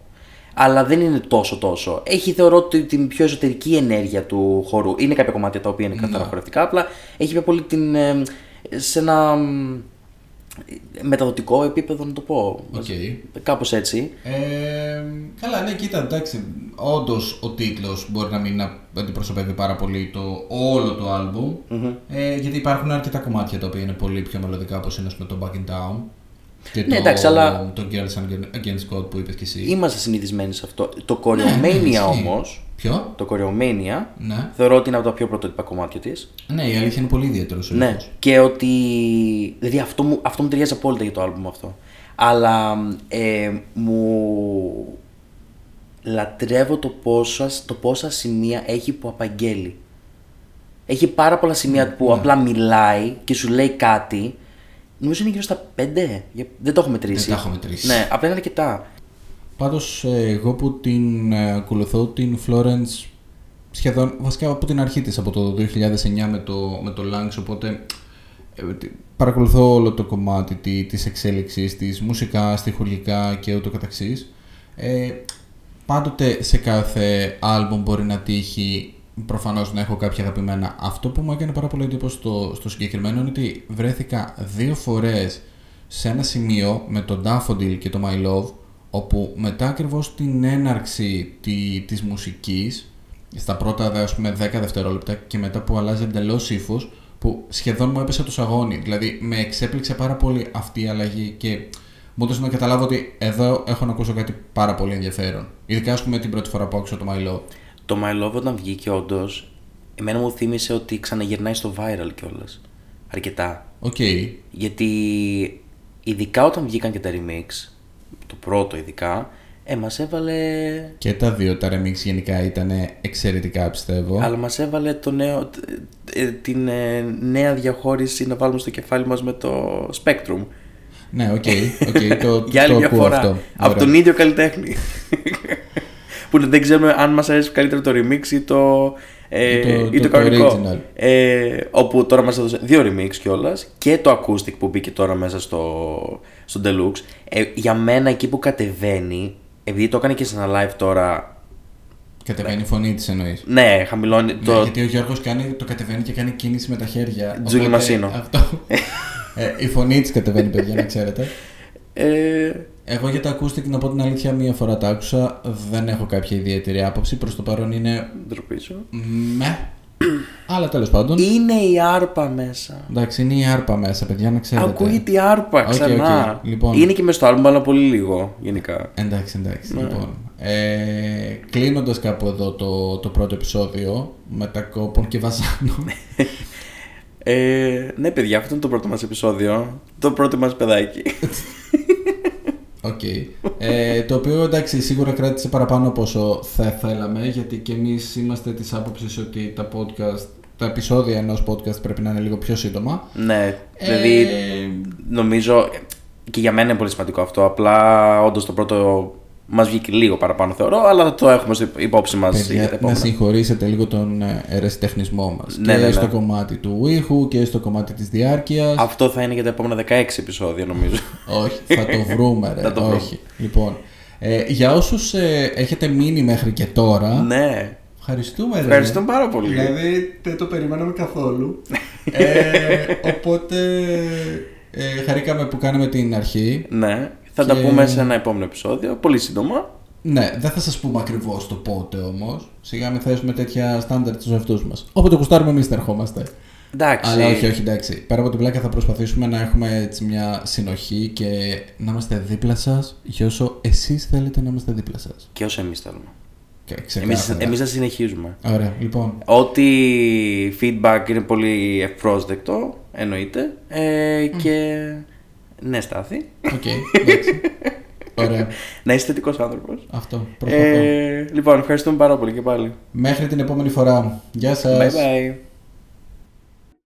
[SPEAKER 3] αλλά δεν είναι τόσο τόσο. Έχει θεωρώ ότι την πιο εσωτερική ενέργεια του χορού. Είναι κάποια κομμάτια τα οποία είναι καθαρά
[SPEAKER 2] Ναι.
[SPEAKER 3] χορευτικά, απλά έχει πιο πολύ την, ε, σε ένα μ, μεταδοτικό επίπεδο να το πω.
[SPEAKER 2] Οκ.
[SPEAKER 3] Κάπως έτσι.
[SPEAKER 2] Ε, καλά, ναι, κοίτα, εντάξει. Όντως ο τίτλος μπορεί να μην αντιπροσωπεύει πάρα πολύ το όλο το album. Ε, γιατί υπάρχουν αρκετά κομμάτια τα οποία είναι πολύ πιο μελωδικά όπως είναι ας πούμε, το Back in Town. Και
[SPEAKER 3] Ναι,
[SPEAKER 2] το,
[SPEAKER 3] εντάξει, αλλά-
[SPEAKER 2] το Girls Against God που είπες και εσύ.
[SPEAKER 3] Είμαστε συνηθισμένοι σε αυτό. Το
[SPEAKER 2] Ναι, ναι,
[SPEAKER 3] Choreomania
[SPEAKER 2] ισχύει.
[SPEAKER 3] όμως,
[SPEAKER 2] Ποιο;
[SPEAKER 3] το Choreomania,
[SPEAKER 2] Ναι.
[SPEAKER 3] θεωρώ ότι είναι από τα πιο πρωτότυπα κομμάτια της.
[SPEAKER 2] Ναι, η αλήθεια είναι πολύ ιδιαίτερος ο
[SPEAKER 3] Ναι,
[SPEAKER 2] ήχος.
[SPEAKER 3] και ότι. Δηλαδή αυτό μου, αυτό μου ταιριάζει απόλυτα για το album αυτό. Αλλά ε, μου λατρεύω το πόσα, το πόσα σημεία έχει που απαγγέλει. Έχει πάρα πολλά σημεία που απλά μιλάει και σου λέει κάτι. Νομίζω είναι γύρω στα 5. Δεν το έχω μετρήσει.
[SPEAKER 2] Δεν τα έχω μετρήσει.
[SPEAKER 3] Ναι, απλά είναι αρκετά.
[SPEAKER 2] Πάντως ε, εγώ που την ε, ακολουθώ την Florence σχεδόν βασικά από την αρχή της από το 2009 με το, με το Lungs οπότε ε, τι- παρακολουθώ όλο το κομμάτι τη- της εξέλιξης της μουσικά, στιχουργικά και ούτω καθεξής ε, πάντοτε σε κάθε άλμπουμ μπορεί να τύχει προφανώς να έχω κάποια αγαπημένα αυτό που μου έκανε πάρα πολύ εντύπωση στο, στο συγκεκριμένο είναι ότι βρέθηκα δύο φορές σε ένα σημείο με τον Daffodil και το My Love όπου μετά ακριβώς την έναρξη τη, της μουσικής στα πρώτα ας πούμε 10 δευτερόλεπτα και μετά που αλλάζει εντελώς ύφος, που σχεδόν μου έπεσε το σαγόνι. Δηλαδή με εξέπληξε πάρα πολύ αυτή η αλλαγή και μου έδωσε να καταλάβω ότι εδώ έχω να ακούσω κάτι πάρα πολύ ενδιαφέρον. Ειδικά ας πούμε την πρώτη φορά που άκουσα το My Love.
[SPEAKER 3] Το My Love όταν βγήκε όντως, εμένα μου θύμισε ότι ξαναγυρνάει στο viral κιόλας. Αρκετά.
[SPEAKER 2] Οκ.
[SPEAKER 3] Γιατί ειδικά όταν βγήκαν και τα remix, το πρώτο ειδικά, ε, μας έβαλε...
[SPEAKER 2] Και τα δύο τα remix γενικά ήταν εξαιρετικά πιστεύω.
[SPEAKER 3] Αλλά μας έβαλε το νέο, ε, την ε, νέα διαχώριση να βάλουμε στο κεφάλι μας με το Spectrum.
[SPEAKER 2] Ναι, οκ. οκ, το,
[SPEAKER 3] Για άλλη
[SPEAKER 2] το
[SPEAKER 3] μια
[SPEAKER 2] ακούω
[SPEAKER 3] φορά.
[SPEAKER 2] αυτό.
[SPEAKER 3] Από
[SPEAKER 2] Ωραία.
[SPEAKER 3] τον ίδιο καλλιτέχνη. που δεν ξέρουμε αν μας αρέσει καλύτερο το remix ή το, ε,
[SPEAKER 2] Ή το-
[SPEAKER 3] ή το,
[SPEAKER 2] το- το
[SPEAKER 3] κανονικό.
[SPEAKER 2] original.
[SPEAKER 3] Ε, όπου τώρα μας έδωσε δύο remix κιόλας και το acoustic που μπήκε τώρα μέσα στο, στο Deluxe. Ε, για μένα εκεί που κατεβαίνει, επειδή το έκανε και σε ένα live τώρα.
[SPEAKER 2] Κατεβαίνει η φωνή της εννοείς.
[SPEAKER 3] Ναι, χαμηλώνει
[SPEAKER 2] Ναι,
[SPEAKER 3] το.
[SPEAKER 2] γιατί ο Γιώργος το κατεβαίνει και κάνει κίνηση με τα χέρια.
[SPEAKER 3] Τζούλι
[SPEAKER 2] Οπότε
[SPEAKER 3] Μασίνο.
[SPEAKER 2] Αυτό. ε, η φωνή της κατεβαίνει, παιδιά, να ξέρετε.
[SPEAKER 3] Ε,
[SPEAKER 2] Εγώ για τα acoustic, να πω την αλήθεια, μία φορά τα άκουσα. Δεν έχω κάποια ιδιαίτερη άποψη. Προς το παρόν είναι.
[SPEAKER 3] ντροπή σου.
[SPEAKER 2] Με. Αλλά τέλος πάντων.
[SPEAKER 3] Είναι η άρπα μέσα.
[SPEAKER 2] Εντάξει, είναι η άρπα μέσα, παιδιά, να ξέρετε.
[SPEAKER 3] Ακούγεται η άρπα
[SPEAKER 2] Οκ,
[SPEAKER 3] ξανά.
[SPEAKER 2] οκ. Λοιπόν.
[SPEAKER 3] Είναι και μες στο άλμπουμ, αλλά πολύ λίγο γενικά.
[SPEAKER 2] Εντάξει, εντάξει.
[SPEAKER 3] Ναι.
[SPEAKER 2] Λοιπόν, ε, κλείνοντας κάπου εδώ το, το πρώτο επεισόδιο μετά κόπων και βασάνων.
[SPEAKER 3] Ε, ναι, παιδιά, αυτό είναι το πρώτο μας επεισόδιο. Το πρώτο μας παιδάκι.
[SPEAKER 2] Οκ. Ε, το οποίο εντάξει σίγουρα κράτησε παραπάνω από όσο θα θέλαμε γιατί και εμείς είμαστε της άποψης ότι τα podcast, τα επεισόδια ενός podcast πρέπει να είναι λίγο πιο σύντομα.
[SPEAKER 3] ναι, δηλαδή
[SPEAKER 2] Ε,
[SPEAKER 3] νομίζω και για μένα είναι πολύ σημαντικό αυτό. Απλά όντως το πρώτο μας βγήκε λίγο παραπάνω θεωρώ, αλλά θα το έχουμε στο υπόψη μας για τα
[SPEAKER 2] Παιδιά, να
[SPEAKER 3] επόμενα.
[SPEAKER 2] συγχωρήσετε λίγο τον ε, ερασιτεχνισμό μας
[SPEAKER 3] Ναι,
[SPEAKER 2] και
[SPEAKER 3] ναι, ναι.
[SPEAKER 2] στο κομμάτι του ήχου και στο κομμάτι της διάρκειας.
[SPEAKER 3] Αυτό θα είναι για τα επόμενα 16 επεισόδια νομίζω.
[SPEAKER 2] Όχι, θα το βρούμε ρε.
[SPEAKER 3] Θα το βρούμε.
[SPEAKER 2] Όχι. Λοιπόν, ε, για όσους ε, έχετε μείνει μέχρι και τώρα,
[SPEAKER 3] ναι.
[SPEAKER 2] ευχαριστούμε ρε.
[SPEAKER 3] Ευχαριστούμε πάρα πολύ.
[SPEAKER 2] Δηλαδή δεν το περιμέναμε καθόλου. ε, οπότε ε, χαρήκαμε που κάναμε την αρχή.
[SPEAKER 3] Ναι. Θα τα
[SPEAKER 2] Και-
[SPEAKER 3] πούμε σε ένα επόμενο επεισόδιο. Πολύ σύντομα.
[SPEAKER 2] Ναι, δεν θα σας πούμε ακριβώς το πότε όμως. Σιγά μην θέσουμε τέτοια στάνταρ στους εαυτούς μας. Όποτε κουστάρουμε εμείς θα ερχόμαστε.
[SPEAKER 3] Εντάξει.
[SPEAKER 2] Αλλά όχι, όχι, εντάξει. Πέρα από την πλάκα θα προσπαθήσουμε να έχουμε έτσι μια συνοχή και να είμαστε δίπλα σας για όσο εσείς θέλετε να είμαστε δίπλα σας.
[SPEAKER 3] Και όσο εμείς θέλουμε.
[SPEAKER 2] Και
[SPEAKER 3] Εμείς
[SPEAKER 2] ξεκάθαρα.
[SPEAKER 3] εμείς θα συνεχίζουμε.
[SPEAKER 2] Ωραία, λοιπόν.
[SPEAKER 3] Ό,τι feedback είναι πολύ ευπρόσδεκτο, εννοείται. Ε, και ναι, στάθη.
[SPEAKER 2] Οκ, εντάξει. Ωραία.
[SPEAKER 3] Να είσαι θετικός άνθρωπος.
[SPEAKER 2] Αυτό. Προσπαθώ.
[SPEAKER 3] Ε, λοιπόν, ευχαριστούμε πάρα πολύ και πάλι.
[SPEAKER 2] Μέχρι την επόμενη φορά. Γεια σας.
[SPEAKER 3] Bye bye.